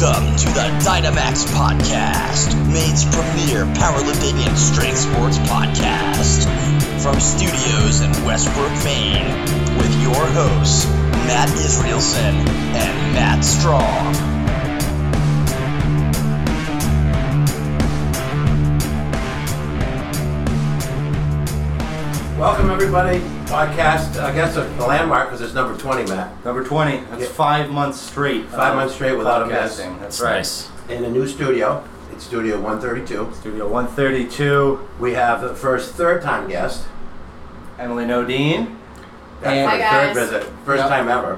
Welcome to the Dyna-Maxx Podcast, Maine's premier powerlifting and strength sports podcast. From studios in Westbrook, Maine, with your hosts, Matt Israelson and Matt Strong. Welcome, everybody. Podcast, I guess, a landmark because it's number 20, Matt. Number 20. That's Yeah. five months straight. Five of months straight without a miss. podcasting. That's That's right. nice. In a new studio. It's Studio 132. Studio 132. We have the first third time guest. Emily Nodine. That's And- for Hi, the third visit. First Yep. time ever.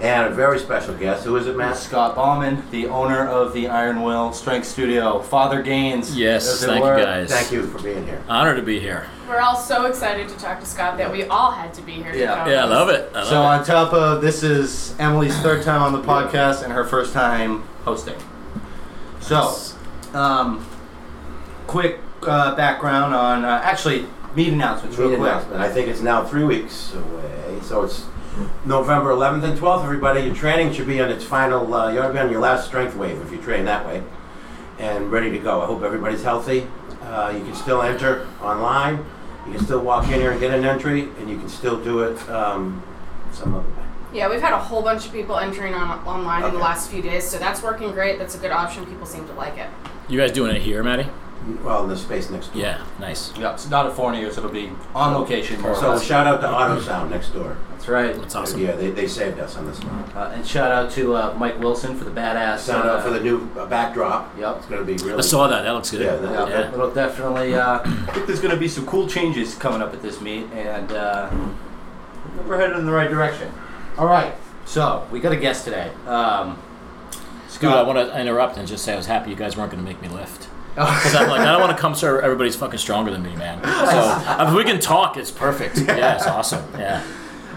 And a very special guest. Who is it, Matt? Scott Baumann, the owner of the Iron Will Strength Studio. Father Gaines. Yes, thank were. you guys. Thank you for being here. Honor to be here. We're all so excited to talk to Scott that we all had to be here Yeah. come. Yeah, I love it. I love So it. on top of this is Emily's third time on the podcast and her first time hosting. So, um, quick uh, background on uh, actually meet announcements real quick. announcement. I think it's now three weeks away. So it's November 11th and 12th, everybody. Your training should be on its final, uh, you ought to be on your last strength wave if you train that way. And ready to go. I hope everybody's healthy. Uh, you can still enter online. You can still walk in here and get an entry, and you can still do it um, some other way. Yeah, we've had a whole bunch of people entering on online in the last few days, so that's working great. That's a good option. People seem to like it. you guys doing it here, Maddie? Well, in the space next door. Yeah, nice. Yeah, it's not at Fournier's. It'll be on location. More or So less. shout out to Auto Sound next door. That's right. That's awesome. Yeah, they, they saved us on this one. Uh, and shout out to uh, Mike Wilson for the badass. Shout out uh, for the new uh, backdrop. Yep. It's going to be really. I saw that. That looks good. Yeah, that- Yeah, Yeah. it'll definitely. Uh, I think there's going to be some cool changes coming up at this meet, and uh, we're headed in the right direction. All right, so we got a guest today. Um, Dude, I want to interrupt and just say I was happy you guys weren't going to make me lift. Oh. Because I'm like, I don't want to come so everybody's fucking stronger than me, man. So if we can talk, it's perfect. Yeah, it's awesome. Yeah.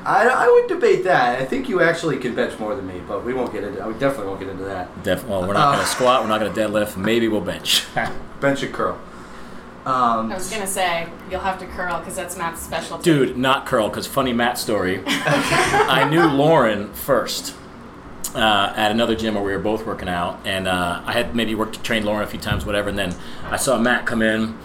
I, I would debate that. I think you actually can bench more than me, but we won't get into. I would definitely won't get into that. Def- well, we're not Uh. going to squat. We're not going to deadlift. Maybe we'll bench. Bench and curl. Um, I was gonna say you'll have to curl because that's Matt's specialty. Dude, not curl, because funny Matt story. I knew Lauren first uh, at another gym where we were both working out, and uh, I had maybe worked trained Lauren a few times, whatever. And then I saw Matt come in,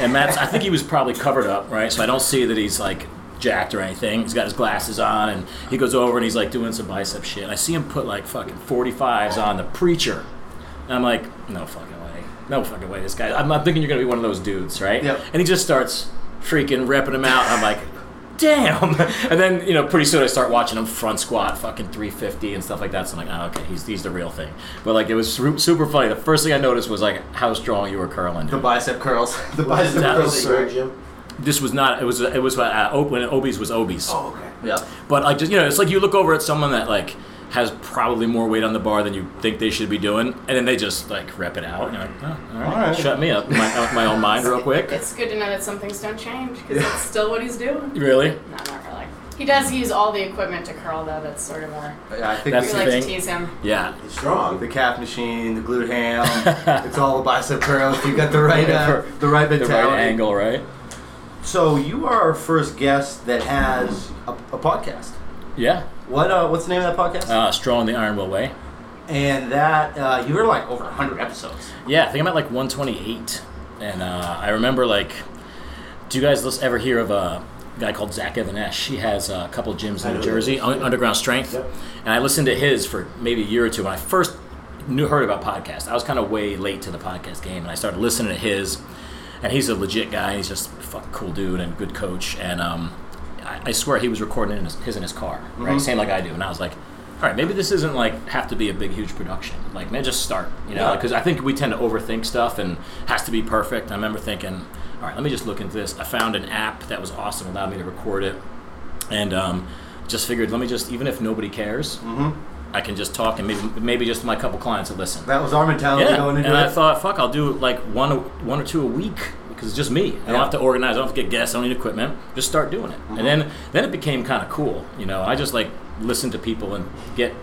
and Matt's I think he was probably covered up, right? So I don't see that he's like jacked or anything. He's got his glasses on, and he goes over and he's like doing some bicep shit. And I see him put like fucking 45s on the preacher, and I'm like, no fucking way, no fucking way. This guy, I'm not thinking you're gonna be one of those dudes, right? Yep. And he just starts freaking ripping him out. I'm like, damn. And then, you know, pretty soon I start watching him front squat fucking 350 and stuff like that. So I'm like, oh, okay, he's, he's the real thing. But like, it was super funny. The first thing I noticed was like how strong you were curling. the bicep curls. The bicep That curls. was- are great. third gym? This was not, it was, it was uh, Ob- when Obies was Obies. Oh, okay. Yeah. But like, just, you know, it's like you look over at someone that like has probably more weight on the bar than you think they should be doing. And then they just like rep it out. And you're like, oh, all right, All right. shut me up. My, uh, my own mind real quick. It's good to know that some things don't change because it's still what he's doing. Really? No, not really. He does use all the equipment to curl though. That's sort of more. Yeah, I think That's We we the like thing. to tease him. Yeah. He's strong. the calf machine, the glute ham. it's all the bicep curls. You got the right, uh, the right mentality. The right angle, right? So you are our first guest that has a, a podcast. Yeah. What uh, what's the name of that podcast? Uh, strong in the Iron Will Way. and that uh, you were like over 100 episodes. Yeah, I think I'm at like 128, and uh, I remember like, do you guys ever hear of a guy called Zach Even-Esh? He has a couple gyms in New Jersey. Un- Underground Strength, Yep. and I listened to his for maybe a year or two when I first knew heard about podcasts. I was kind of way late to the podcast game, and I started listening to his, and he's a legit guy. He's just a fucking cool dude and good coach, and um, I, I swear he was recording in his, his in his car, right, Mhm. same like I do, and I was like. All right, maybe this isn't like have to be a big, huge production. Like, man, just start. You know, Yeah. because I think we tend to overthink stuff and has to be perfect. I remember thinking, all right, let me just look into this. I found an app that was awesome, allowed me to record it, and um, just figured, let me just even if nobody cares, Mm-hmm. I can just talk and maybe maybe just my couple clients will listen. That was our mentality Yeah, going into it. and I thought, fuck, I'll do like one one or two a week because it's just me. I don't have to organize. I don't have to get guests. I don't need equipment. Just start doing it, Mm-hmm. and then then it became kind of cool. You know, I just like listen to people and get.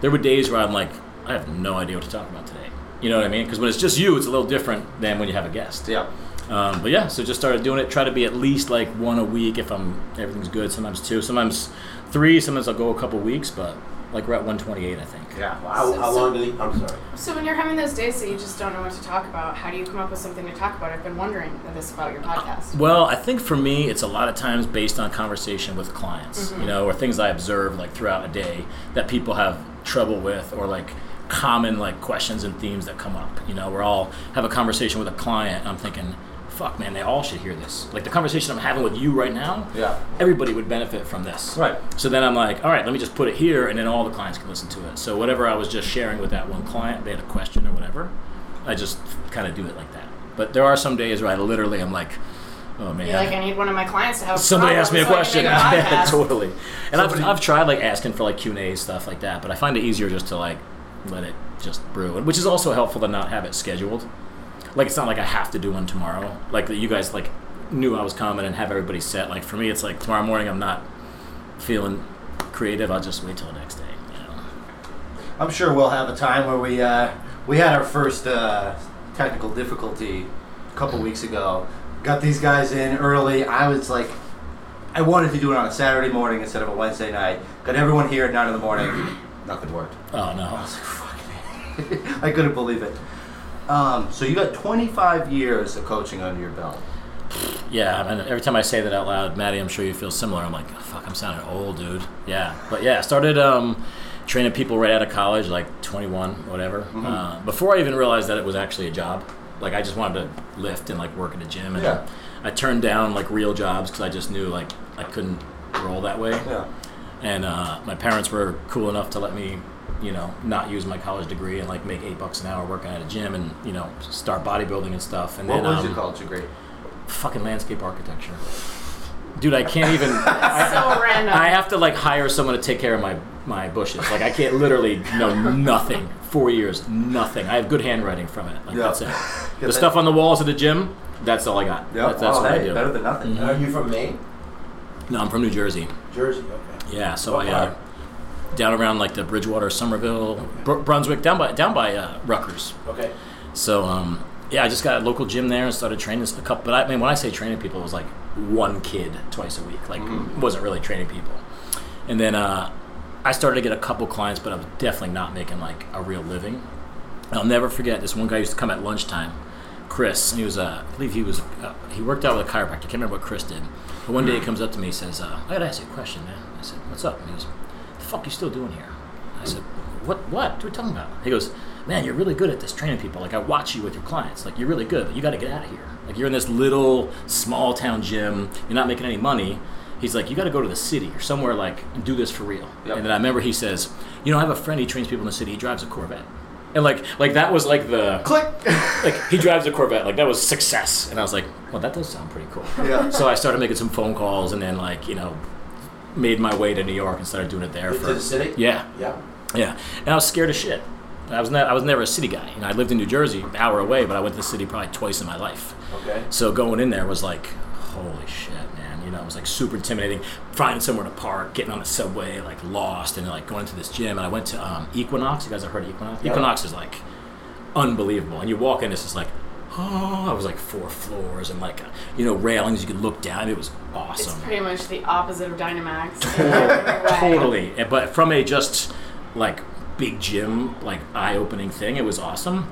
There were days where I'm like, I have no idea what to talk about today. You know what I mean? Because when it's just you, it's a little different than when you have a guest. yeah. Um, but yeah, so just started doing it. Try to be at least like one a week if I'm everything's good. Sometimes two, sometimes three. Sometimes I'll go a couple weeks, but Like we're at 128, I think. Yeah. How, how long did he? I'm sorry. So when you're having those days that you just don't know what to talk about, how do you come up with something to talk about? I've been wondering this about your podcast. Well, I think for me, it's a lot of times based on conversation with clients, mm-hmm. you know, or things I observe like throughout a day that people have trouble with, or like common like questions and themes that come up. You know, we're all have a conversation with a client, and I'm thinking, "Fuck, man, they all should hear this." Like the conversation I'm having with you right now, Yeah. everybody would benefit from this. Right. So then I'm like, all right, let me just put it here, and then all the clients can listen to it. So whatever I was just sharing with that one client, they had a question or whatever, I just kind of do it like that. But there are some days where I literally am like, oh man, You're like, I need one of my clients to have. somebody asked me a so question. I can make a yeah, totally. And I've, I've tried like asking for like Q and A stuff like that, but I find it easier just to like let it just brew, and which is also helpful to not have it scheduled. Like it's not like I have to do one tomorrow. Like that you guys like knew I was coming and have everybody set. Like for me, it's like tomorrow morning I'm not feeling creative. I'll just wait till the next day. You know? I'm sure we'll have a time where we uh, we had our first uh, technical difficulty a couple weeks ago. Got these guys in early. I was like, I wanted to do it on a Saturday morning instead of a Wednesday night. Got everyone here at nine in the morning. Nothing worked. Oh no! I was like, fuck. I couldn't believe it. Um, so you got 25 years of coaching under your belt. Yeah, and every time I say that out loud, Maddie, I'm sure you feel similar. I'm like, fuck, I'm sounding old, dude. Yeah, but yeah, I started um, training people right out of college, like 21, whatever. Uh, before I even realized that it was actually a job. Like I just wanted to lift and like work in a gym, and Yeah. I turned down like real jobs because I just knew like I couldn't roll that way. Yeah. And uh, my parents were cool enough to let me, you know, not use my college degree and like make eight bucks an hour working at a gym and you know start bodybuilding and stuff. And What then was um, your college degree? fucking landscape architecture. Dude, I can't even. so I, random. I have to like hire someone to take care of my my bushes. Like I can't literally know nothing. Four years, nothing. I have good handwriting from it. Like Yeah. that's it. The that- stuff on the walls of the gym, that's all I got. Yeah. That's, that's oh, what hey, I do. better than nothing. Are you from Maine? No, I'm from New Jersey. Jersey. Okay. Yeah, so What I uh, part? Down around like the Bridgewater, Somerville, Br- Brunswick, down by down by uh, Rutgers. Okay. So um, yeah, I just got a local gym there and started training a couple. But I mean, when I say training people, it was like one kid twice a week. Like wasn't really training people. And then uh, I started to get a couple clients, but I was definitely not making like a real living. And I'll never forget this one guy used to come at lunchtime, Chris. And he was, uh, I believe he was, uh, he worked out with a chiropractor. I can't remember what Chris did. But one day he comes up to me, he says, uh, "I gotta ask you a question, man." I said, "What's up?" And he goes, "The fuck you still doing here?" I said, "What? What? What are we talking about?" He goes, "Man, you're really good at this training people. Like I watch you with your clients. Like you're really good, but you got to get out of here. Like you're in this little small town gym. You're not making any money." He's like, "You got to go to the city or somewhere like and do this for real." Yep. And then I remember he says, "You know, I have a friend. He trains people in the city. He drives a Corvette." And like, like that was like the Click. like he drives a Corvette. Like that was success. And I was like, well, that does sound pretty cool. Yeah. So I started making some phone calls, and then like you know, made my way to New York and started doing it there To for the city? yeah, Yeah. yeah. And I was scared of shit. I was ne- I was never a city guy. You know, I lived in New Jersey, an hour away, but I went to the city probably twice in my life. Okay. So going in there was like, holy shit, man. You know, it was like super intimidating. Finding somewhere to park, getting on the subway, like lost, and like going to this gym. And I went to um, Equinox. You guys have heard of Equinox? Yeah. Equinox is like unbelievable. And you walk in, it's just like, oh, I was like four floors and like, uh, you know, railings you could look down. It was awesome. It's pretty much the opposite of Dyna-Maxx. in every way. totally. But from a just like big gym, like eye opening thing, it was awesome.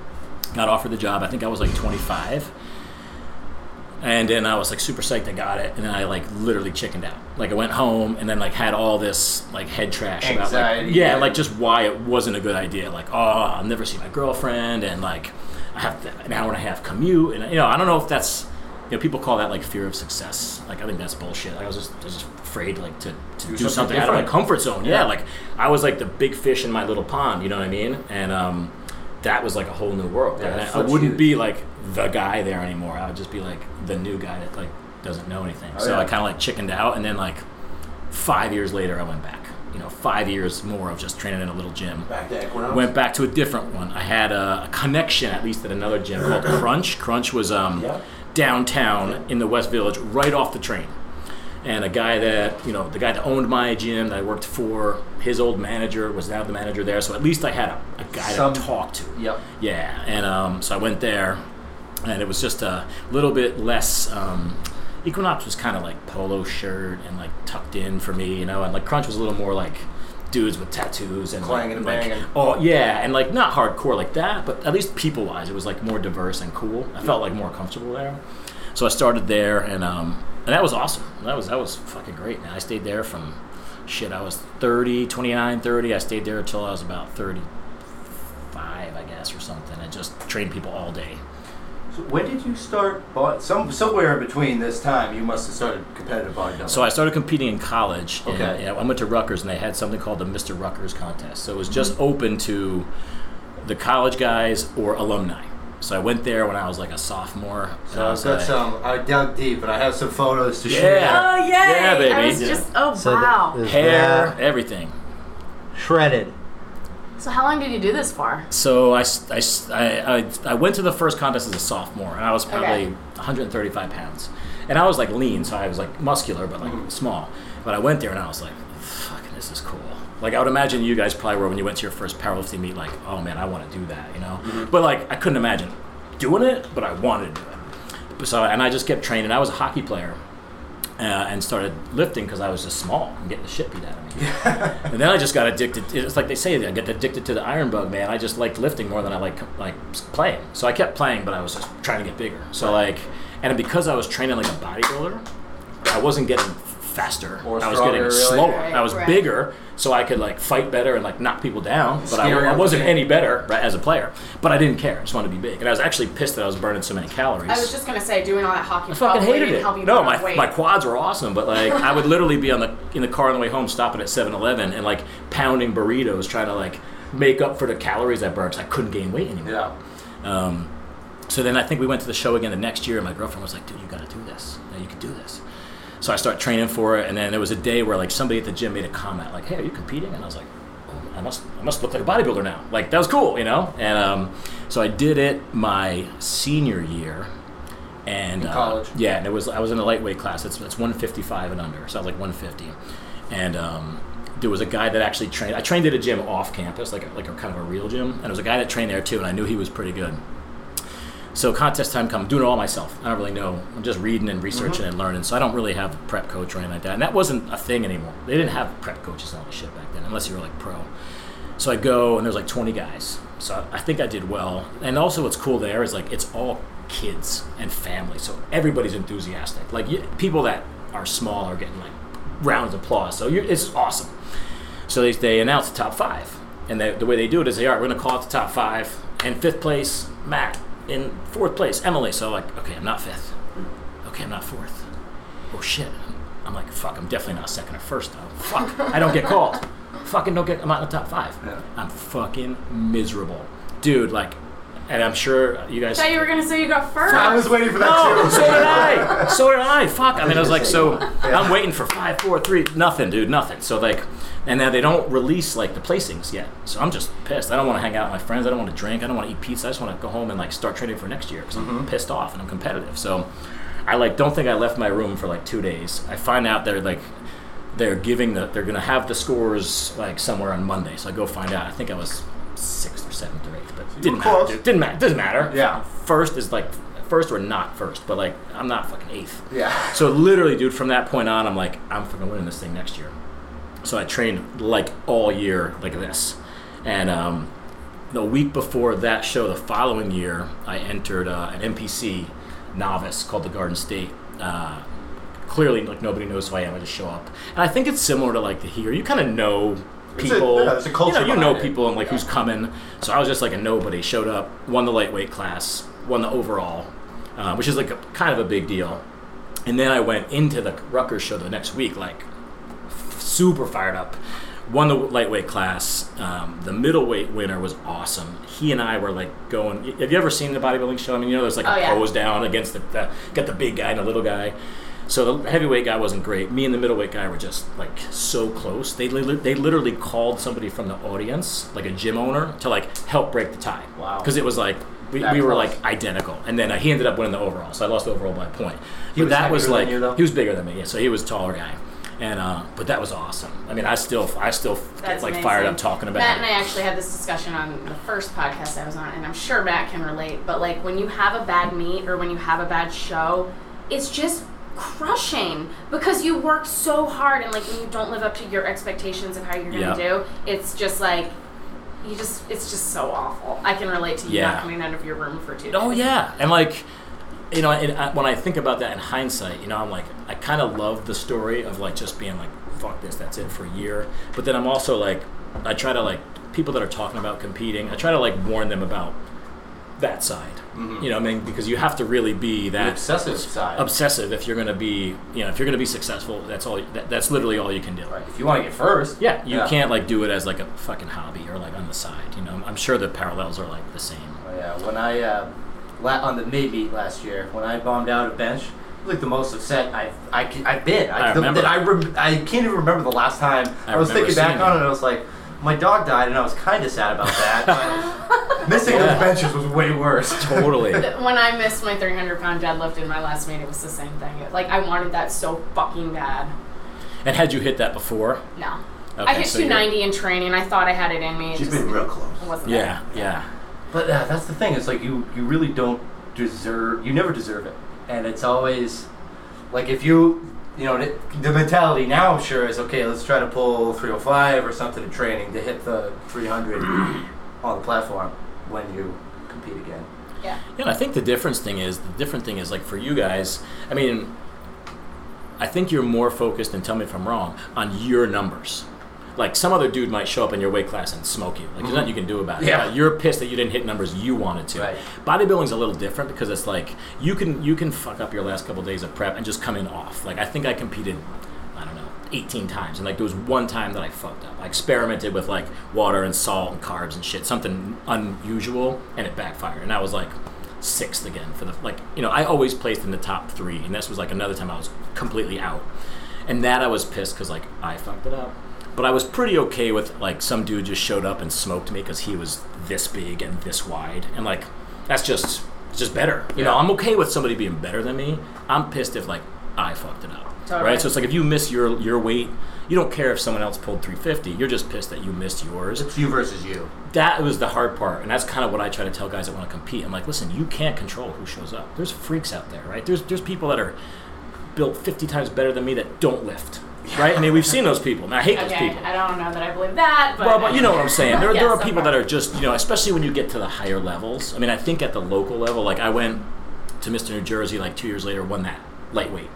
Got offered the job. I think I was like 25. And then I was like super psyched I got it. And then I like literally chickened out. Like I went home and then like had all this like head trash about like, Anxiety, yeah, yeah. like just why it wasn't a good idea. Like, oh, I'll never see my girlfriend and like I have to, an hour and a half commute. And you know, I don't know if that's you know, people call that like fear of success. Like I think that's bullshit. Like, I was just, I was just afraid like to, to do, something something, out of my comfort zone. Yeah. Yeah. like I was like the big fish in my little pond. You know what I mean? And um, that was like a whole new world. Yeah, And I, wouldn't you. be like the guy there anymore. I would just be like the new guy that like doesn't know anything. Oh, so yeah. I kind of like chickened out, and then like five years later, I went back. You know, five years more of just training in a little gym. Back to Equinox. Went back to a different one. I had a, a connection, at least at another gym called Crunch. Crunch was um, Yeah. downtown in the West Village, right off the train. And a guy that you know, the guy that owned my gym that I worked for, his old manager was now the manager there. So at least I had a, a guy Some- to talk to. Yep. Yeah, and um, so I went there, and it was just a little bit less. Um, Equinox was kind of like polo shirt and like tucked in for me, you know, and like Crunch was a little more like dudes with tattoos and Clanging like, and like- banging. oh yeah, and like not hardcore like that, but at least people wise, it was like more diverse and cool. I felt like more comfortable there. So I started there, and um, and that was awesome. That was that was fucking great, And I stayed there from shit. I was 30, 29, 30. I stayed there until I was about 35, I guess, or something. I just trained people all day. So when did you start? Bod- some somewhere in between this time, you must have started competitive bodybuilding. So I started competing in college. And, Okay. yeah, I went to Rutgers, and they had something called the Mr. Rutgers contest. So it was Mm-hmm. just open to the college guys or alumni. So I went there when I was like a sophomore. I So I've got like- some. I dug deep, but I have some photos to Yeah. share. Oh yay! Yeah, baby. I was Yeah. just oh So wow. is hair, that everything. shredded. So how long did you do this for? So I, I, I, I went to the first contest as a sophomore, and I was probably Okay. 135 pounds. And I was like lean, so I was like muscular, but like Mm-hmm. small. But I went there and I was like, fucking, this is cool. Like I would imagine you guys probably were when you went to your first powerlifting meet, like, oh man, I want to do that, you know? Mm-hmm. But like, I couldn't imagine doing it, but I wanted to do it. So, and I just kept training. I was a hockey player. Uh, and started lifting because I was just small and getting the shit beat out of me. and then I just got addicted. It's like they say, I get addicted to the iron bug, man. I just liked lifting more than I like like playing. So I kept playing, but I was just trying to get bigger. So like, and because I was training like a bodybuilder, I wasn't getting faster. Or I was getting really. slower. Right, I was right. bigger, so I could like fight better and like knock people down. But I, I wasn't any better right, as a player. But I didn't care. I just wanted to be big, and I was actually pissed that I was burning so many calories. I was just gonna say doing all that hockey I fucking hated it. No, my, weight. my quads were awesome, but like I would literally be on the in the car on the way home, stopping at 7-Eleven and like pounding burritos, trying to like make up for the calories I burned. I couldn't gain weight anymore. Yeah. Um, so then I think we went to the show again the next year, and my girlfriend was like, "Dude, you got to do this. No, you can do this." So I started training for it, and then there was a day where like somebody at the gym made a comment like, "Hey, are you competing?" And I was like, oh, "I must, I must look like a bodybuilder now." Like that was cool, you know. And um, so I did it my senior year. And In uh, college? yeah, and it was I was in a lightweight class. It's it's 155 and under, so I was like 150. And um, there was a guy that actually trained. I trained at a gym off campus, like a, like a kind of a real gym, and there was a guy that trained there too, and I knew he was pretty good. So contest time come, I'm doing it all myself. I don't really know. I'm just reading and researching mm-hmm. and learning. So I don't really have a prep coach or anything like that. And that wasn't a thing anymore. They didn't have prep coaches and all this shit back then, unless you were like pro. So I go and there's like 20 guys. So I think I did well. And also what's cool there is like it's all kids and family. So everybody's enthusiastic. Like you, people that are small are getting like rounds of applause. So you're, it's awesome. So they, they announce the top five. And they, the way they do it is they are, we're going to call it the top five. And fifth place, Matt. In fourth place, Emily. So like, okay, I'm not fifth. Okay, I'm not fourth. Oh shit. I'm like, fuck, I'm definitely not second or first though. Fuck, I don't get called. Fucking don't get, I'm not in the top five. Yeah. I'm fucking miserable. Dude, like, and I'm sure you guys. I thought you were gonna say you got first. I was waiting for that No, too. so did I. So did I. Fuck. I mean, I was like, so I'm waiting for five, four, three, nothing, dude, nothing. So like, and then they don't release like the placings yet. So I'm just pissed. I don't want to hang out with my friends. I don't want to drink. I don't want to eat pizza. I just want to go home and like start training for next year because I'm mm-hmm. pissed off and I'm competitive. So I like don't think I left my room for like two days. I find out they're like. They're giving the. They're gonna have the scores like somewhere on Monday. So I go find out. I think I was sixth or seventh or eighth, but didn't matter. close. Dude. Didn't matter. Doesn't matter. Yeah. First is like first or not first, but like I'm not fucking eighth. Yeah. So literally, dude, from that point on, I'm like, I'm fucking winning this thing next year. So I trained like all year like this, and um, the week before that show, the following year, I entered uh, an NPC novice called the Garden State. Uh, clearly, like nobody knows who I am. I just show up, and I think it's similar to like the here. You kind of know It's a- people. yeah, there's a culture You know, you know people and like who's coming. So I was just like a nobody. Showed up, won the lightweight class, won the overall, uh, which is like a, kind of a big deal. And then I went into the Rutgers show the next week, like f- super fired up. Won the lightweight class. Um, the middleweight winner was awesome. He and I were like going. Have you ever seen the bodybuilding show? I mean, you know, there's like Oh, a yeah. pose down against the, the got the big guy and the little guy. So the heavyweight guy wasn't great. Me and the middleweight guy were just like so close. They li- they literally called somebody from the audience, like a gym owner, to like help break the tie. Wow. Because it was like we, we were like identical, and then uh, he ended up winning the overall. So I lost the overall by a point. He, was that was than like you, though? he was bigger than me. Yeah, so he was a taller guy, and uh, but that was awesome. I mean, I still I still get That's like amazing. fired up talking about Matt it. and I actually had this discussion on the first podcast I was on, and I'm sure Matt can relate. But like when you have a bad meet or when you have a bad show, it's just crushing because you work so hard and like when you don't live up to your expectations of how you're gonna Yeah. do, it's just like you just it's just so awful. I can relate to you Yeah. not coming out of your room for two oh, days. Oh yeah, and like, you know, and I, when I think about that in hindsight, you know, I'm like, I kind of love the story of like just being like, fuck this, that's it for a year. But then I'm also like, I try to like people that are talking about competing, I try to like warn them about that side. You know, I mean, because you have to really be The that obsessive side. obsessive if you're going to be, you know, if you're going to be successful. That's all. That, that's literally all you can do. Right. If you want to get first. Yeah, you can't like do it as like a fucking hobby or like on the side. You know, I'm sure the parallels are like the same. Oh, yeah. When I uh, la- on the mid meet last year, when I bombed out a bench, like the most upset I've I, I've been. I the- remember. I, rem- I can't even remember the last time I I, was thinking back on it. and I was like, my dog died, and I was kind of sad about that. But missing Yeah. those benches was way worse. Totally. When I missed my 300 pound deadlift in my last meet, it was the same thing. Like I wanted that so fucking bad. and had you hit that before? No, Okay, I hit so you're- 290 in training. I thought I had it in me. It She's just been real close. wasn't Yeah, there. yeah. But uh, that's the thing. It's like you you really don't deserve. You never deserve it, and it's always like if you you know the, the mentality now. I'm sure is okay. Let's try to pull 305 or something in training to hit the 300 on the platform when you compete again. Yeah. Yeah, and I think the difference thing is the different thing is like for you guys. I mean, I think you're more focused, and tell me if I'm wrong, on your numbers. Like some other dude might show up in your weight class and smoke you. Like there's nothing you can do about it. Yeah. Uh, you're pissed that you didn't hit numbers you wanted to. Right. Bodybuilding's a little different because it's like you can you can fuck up your last couple days of prep and just come in off. Like I think I competed, I don't know, 18 times, and like there was one time that I fucked up. I experimented with like water and salt and carbs and shit, something unusual, and it backfired. And I was like sixth again for the like you know I always placed in the top three, and this was like another time I was completely out, and that I was pissed because like I fucked it up. But I was pretty okay with like some dude just showed up and smoked me because he was this big and this wide, and like that's just it's just better. You know, I'm okay with somebody being better than me. I'm pissed if like I fucked it up, Totally. right? So it's like if you miss your your weight, you don't care if someone else pulled 350. You're just pissed that you missed yours It's you versus you. that was the hard part, and that's kind of what I try to tell guys that want to compete. I'm like, listen, you can't control who shows up. There's freaks out there, right? There's there's people that are built 50 times better than me that don't lift, right? I mean, we've seen those people. And I hate those Okay, people. I don't know that I believe that, but Well, but you know what I'm saying. There, there are people that are just, you know, especially when you get to the higher levels. I mean, I think at the local level, like I went to Mr. New Jersey like two years later, won that lightweight.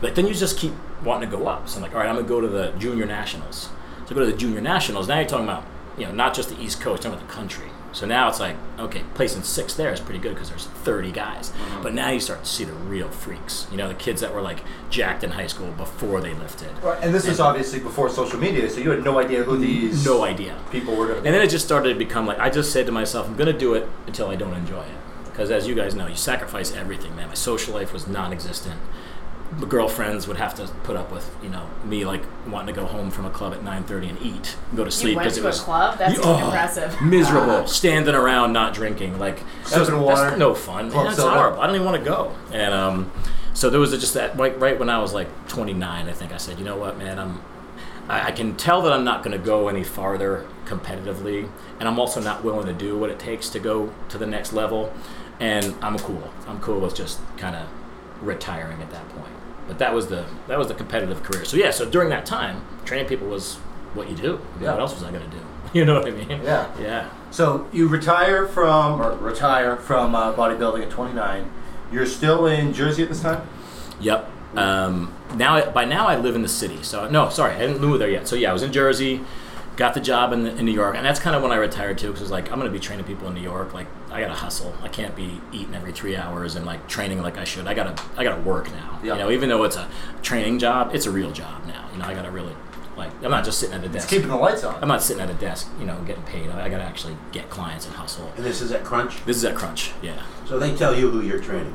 But then you just keep wanting to go up. So I'm like, all right, I'm gonna go to the junior nationals. So I go to the junior nationals. Now you're talking about, you know, not just the East Coast, talking about the country. So now it's like, okay, placing sixth there is pretty good because there's 30 guys. Mm-hmm. But now you start to see the real freaks. You know, the kids that were like jacked in high school before they lifted. Right, and this was obviously before social media, so you had no idea who these No idea. people were going to be. And then it just started to become like I just said to myself, I'm gonna do it until I don't enjoy it. Because as you guys know, you sacrifice everything, man. My social life was non-existent. The girlfriends would have to put up with, you know, me like wanting to go home from a club at 9:30 and eat, and go to sleep because it to a was club? That's Oh, impressive. miserable, standing around not drinking, like that's, Sipping water. that's no fun. Club That's soda. horrible. I don't even want to go. And um, so there was just that right, right when I was like 29, I think I said, you know what, man, I'm I, I can tell that I'm not going to go any farther competitively, and I'm also not willing to do what it takes to go to the next level. And I'm cool. I'm cool with just kind of retiring at that point. But that was the that was the competitive career. So yeah. So during that time, training people was what you do. Yeah. What else was I going to do? You know what I mean? Yeah. Yeah. So you retire from or retire from uh, bodybuilding at 29. You're still in Jersey at this time. Yep. Um, now, by now, I live in the city. So no, sorry, I didn't move there yet. So yeah, I was in Jersey, got the job in, in New York, and that's kind of when I retired too. Because I was like I'm going to be training people in New York. Like I got to hustle. I can't be eating every three hours and like training like I should. I gotta I gotta work now. Yeah. You know, even though it's a training job, it's a real job now. You know, I gotta really like I'm not just sitting at a It's desk. keeping the lights on. I'm not sitting at a desk, you know, getting paid. I, I gotta actually get clients and hustle. And this is at Crunch. This is at Crunch. Yeah. So they tell you who you're training.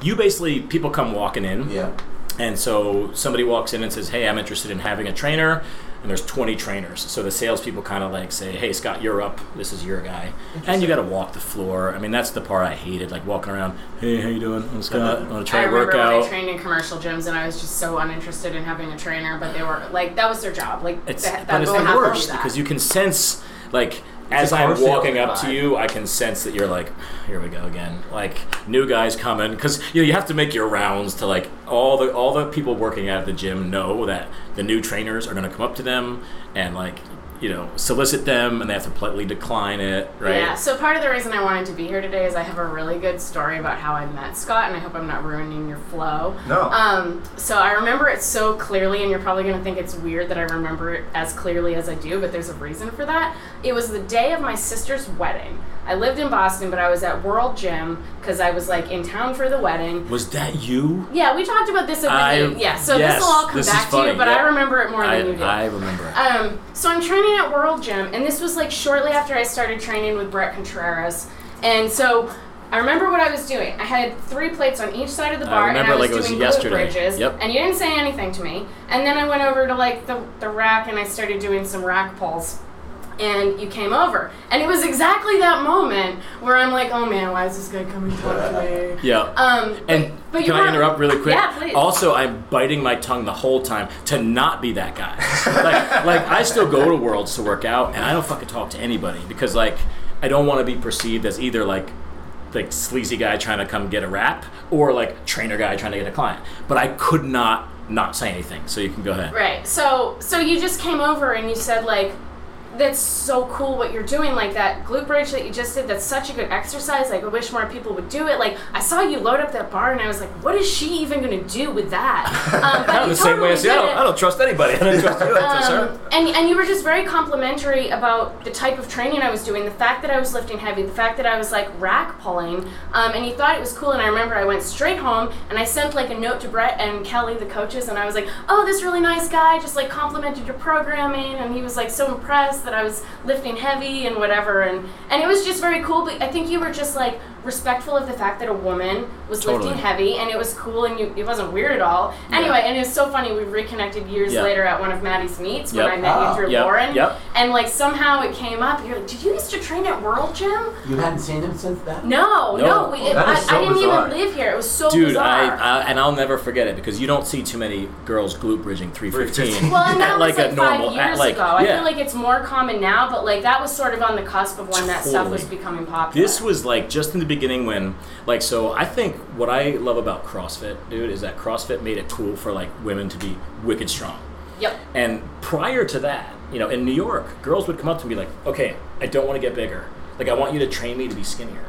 You basically people come walking in. Yeah. And so somebody walks in and says, "Hey, I'm interested in having a trainer." And there's 20 trainers. So the salespeople kind of like say, "Hey, Scott, you're up. This is your guy." And you got to walk the floor. I mean, that's the part I hated, like walking around. Hey, how you doing? I'm Scott. I want to try I to remember work when I out. trained in commercial gyms, and I was just so uninterested in having a trainer. But they were like, that was their job. Like, It's they, that, but it's the have to do worst because you can sense like as I'm walking up to you, I can sense that you're like, here we go again. Like new guys coming because you know you have to make your rounds to like all the all the people working at the gym know that the new trainers are going to come up to them and like you know solicit them and they have to politely decline it, right? Yeah, so part of the reason I wanted to be here today is I have a really good story about how I met Scott, and I hope I'm not ruining your flow. No. Um, so I remember it so clearly, and you're probably going to think it's weird that I remember it as clearly as I do, but there's a reason for that. It was the day of my sister's wedding. I lived in Boston, but I was at World Gym because I was like in town for the wedding. Was that you? Yeah, we talked about this at the I- Yeah, so yes, this will all come back to you, but yeah. I remember it more I, than you do. I remember. it. Um, so I'm training at World Gym, and this was like shortly after I started training with Bret Contreras. And so I remember what I was doing. I had three plates on each side of the I bar, and I was like it was doing yesterday. bridges. Yep. And you didn't say anything to me. And then I went over to like the, the rack, and I started doing some rack pulls. And you came over, and it was exactly that moment where I'm like, "Oh man, why is this guy coming to talk to me?" yeah. Um, And but you can I interrupt really quick? Yeah, please. Also, I'm biting my tongue the whole time to not be that guy. like, like I still go to Worlds to work out, and I don't fucking talk to anybody because like I don't want to be perceived as either like like sleazy guy trying to come get a rap or like trainer guy trying to get a client. But I could not not say anything. So you can go ahead. Right. So so you just came over and you said like that's so cool what you're doing like that glute bridge that you just did that's such a good exercise like i wish more people would do it like i saw you load up that bar and i was like what is she even going to do with that um, but I'm the same way as you. I don't. I don't trust anybody. I don't trust you. I trust her. Um, and, and you were just very complimentary about the type of training I was doing, the fact that I was lifting heavy, the fact that I was like rack pulling, um, and you thought it was cool. And I remember I went straight home and I sent like a note to Bret and Kelly, the coaches, and I was like, "Oh, this really nice guy just like complimented your programming," and he was like so impressed that I was lifting heavy and whatever, and and it was just very cool. But I think you were just like respectful of the fact that a woman was Totally. lifting heavy, and it was cool, and you, it wasn't weird at all. Anyway, and it was so funny. We reconnected years Yeah. later at one of Maddie's meets when I met Ah, you through yep, Lauren. yep. And like somehow it came up. You're like, did you used to train at World Gym? You hadn't seen him since then? No, No. no. we, Oh, that I, so I didn't bizarre. even live here. It was so Dude, bizarre. I, I and I'll never forget it because you don't see too many girls glute bridging 315. well, and that at was like, a normal, five at years like, ago. I feel like it's more common now, but like that was sort of on the cusp of when that stuff was becoming popular. This was like just in the beginning when, like, so I think what I love about CrossFit, dude, is that CrossFit made it cool for like women to be wicked strong. Yep. And prior to that, you know, in New York, girls would come up to me like, okay, I don't want to get bigger. Like, I want you to train me to be skinnier.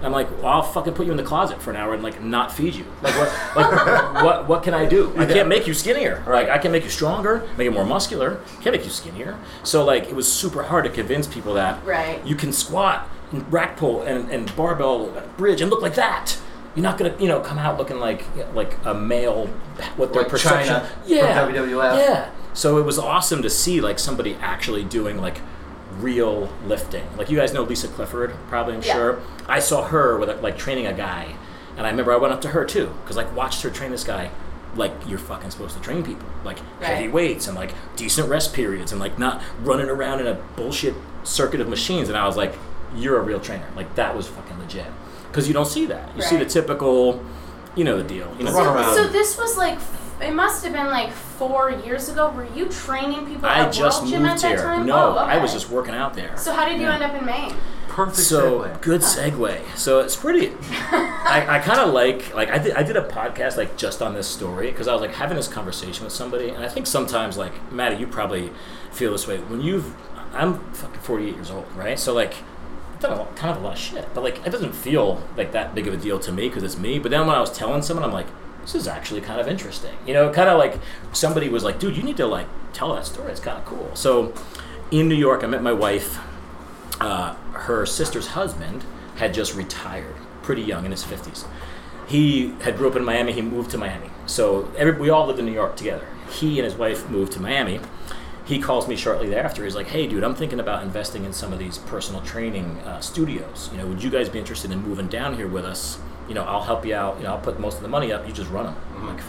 I'm like, well, I'll fucking put you in the closet for an hour and like not feed you. Like, what, like, what, what can I do? I can't make you skinnier. Like, I can make you stronger, make you more muscular. Can't make you skinnier. So like, it was super hard to convince people that Right. you can squat, and rack pull, and, and barbell bridge and look like that. You're not gonna, you know, come out looking like like a male. What their Like perception? Chyna from yeah, WWF. Yeah. So it was awesome to see like somebody actually doing like real lifting. Like you guys know Lisa Clifford, probably I'm Yeah. sure. I saw her with like training a guy, and I remember I went up to her too because like watched her train this guy. Like you're fucking supposed to train people, like heavy weights and like decent rest periods and like not running around in a bullshit circuit of machines. And I was like, you're a real trainer. Like that was fucking legit because you don't see that. You see the typical, you know the deal. You know, Run so, around. so this was like, it must have been like four years ago. Were you training people I at just World at moved that here. time? No, Oh, I was just working out there. So how did you Yeah. end up in Maine? Perfect So segue. good segue. So it's pretty. I, I kind of like like I did I did a podcast like just on this story because I was like having this conversation with somebody, and I think sometimes like Maddie, you probably feel this way when you've. I'm fucking 48 years old, right? So like. Kind of a lot of shit, but like it doesn't feel like that big of a deal to me because it's me. But then when I was telling someone, I'm like, this is actually kind of interesting. You know, kind of like somebody was like, dude, you need to like tell that story. It's kind of cool. So in New York, I met my wife uh, her sister's husband had just retired, pretty young in his 50s. He had grew up in Miami. He moved to Miami. So every, we all lived in New York together. He and his wife moved to Miami. He calls me shortly thereafter. He's like, "Hey, dude, I'm thinking about investing in some of these personal training uh, studios. You know, would you guys be interested in moving down here with us? You know, I'll help you out. You know, I'll put most of the money up. You just run them." I'm like,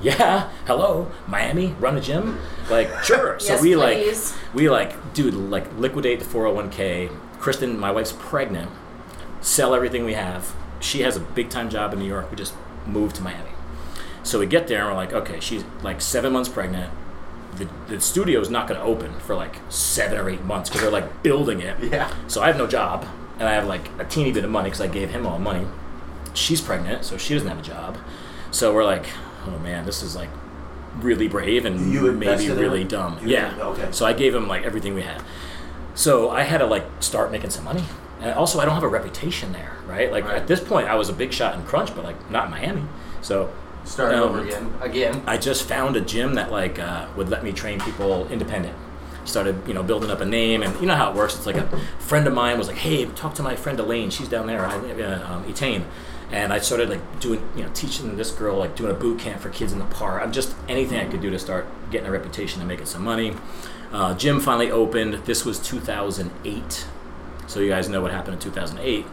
"Yeah, hello, Miami, run a gym? Like, sure." so Yes, we please. like we like dude like liquidate the 401k kristen my wife's pregnant sell everything we have she has a big time job in new york we just moved to miami so we get there and we're like okay she's like seven months pregnant the, the studio is not going to open for like seven or eight months because they're like building it. Yeah. So I have no job, and I have like a teeny bit of money because I gave him all the money. She's pregnant, so she doesn't have a job. So we're like, oh man, this is like really brave and You maybe really dumb. You- yeah. okay. So I gave him like everything we had. So I had to like start making some money. And also, I don't have a reputation there, right? Like Right. at this point, I was a big shot in Crunch, but like not in Miami. So Starting Um, over again. Again. I just found a gym that like uh, would let me train people independent. Started, you know, building up a name, and you know how it works. It's like a friend of mine was like, "Hey, talk to my friend Elaine. She's down there, I, uh, um, Etain." And I started like doing, you know, teaching this girl like doing a boot camp for kids in the park. I'm just anything I could do to start getting a reputation and making some money. Uh, gym finally opened. This was 2008, so you guys know what happened in 2008.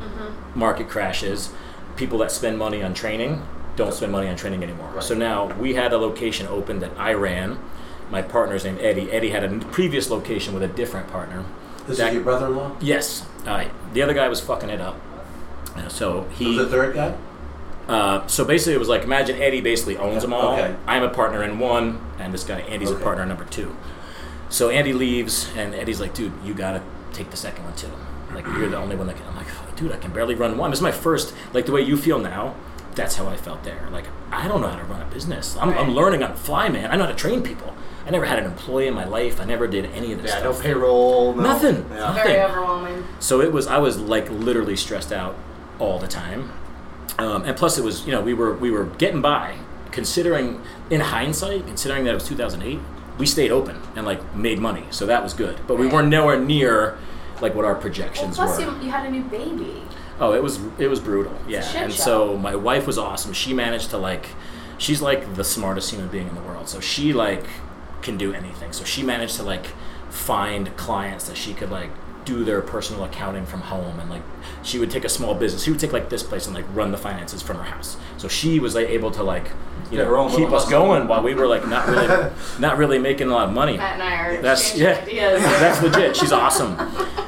Market crashes. People that spend money on training don't spend money on training anymore. Right. So now we had a location open that I ran. My partner's named Eddie. Eddie had a previous location with a different partner. This That- is your brother-in-law. Yes. Uh, the other guy was fucking it up. Uh, So he. Who's the third guy? Uh, so basically, it was like imagine Eddie basically owns them all. Okay. I'm a partner in one, and this guy Andy's a partner in number two. So Andy leaves, and Eddie's like, "Dude, you gotta take the second one too. Like you're the only one that can." I'm like, "Dude, I can barely run one. This is my first. Like the way you feel now. That's how I felt there. Like I don't know how to run a business. I'm, I'm learning on the fly, man. I know how to train people. I never had an employee in my life. I never did any of this Yeah, no payroll. No. Nothing. Yeah. Very overwhelming. So it was. I was like literally stressed out all the time, um, and plus it was. You know, we were we were getting by. Considering in hindsight, considering that it was 2008, we stayed open and like made money, so that was good. But we Right. weren't nowhere near like what our Well, projections plus were. you, you had a new baby. Oh, it was it was brutal. Yeah, shit and show. so my wife was awesome. She managed to like, she's like the smartest human being in the world. So she like can do anything. So she managed to like find clients that she could like do their personal accounting from home and like she would take a small business. She would take like this place and like run the finances from her house. So she was like, able to like you Get her know keep us hustle. going while we were like not really not really making a lot of money. Matt and I are That's yeah. ideas. That's legit. She's awesome.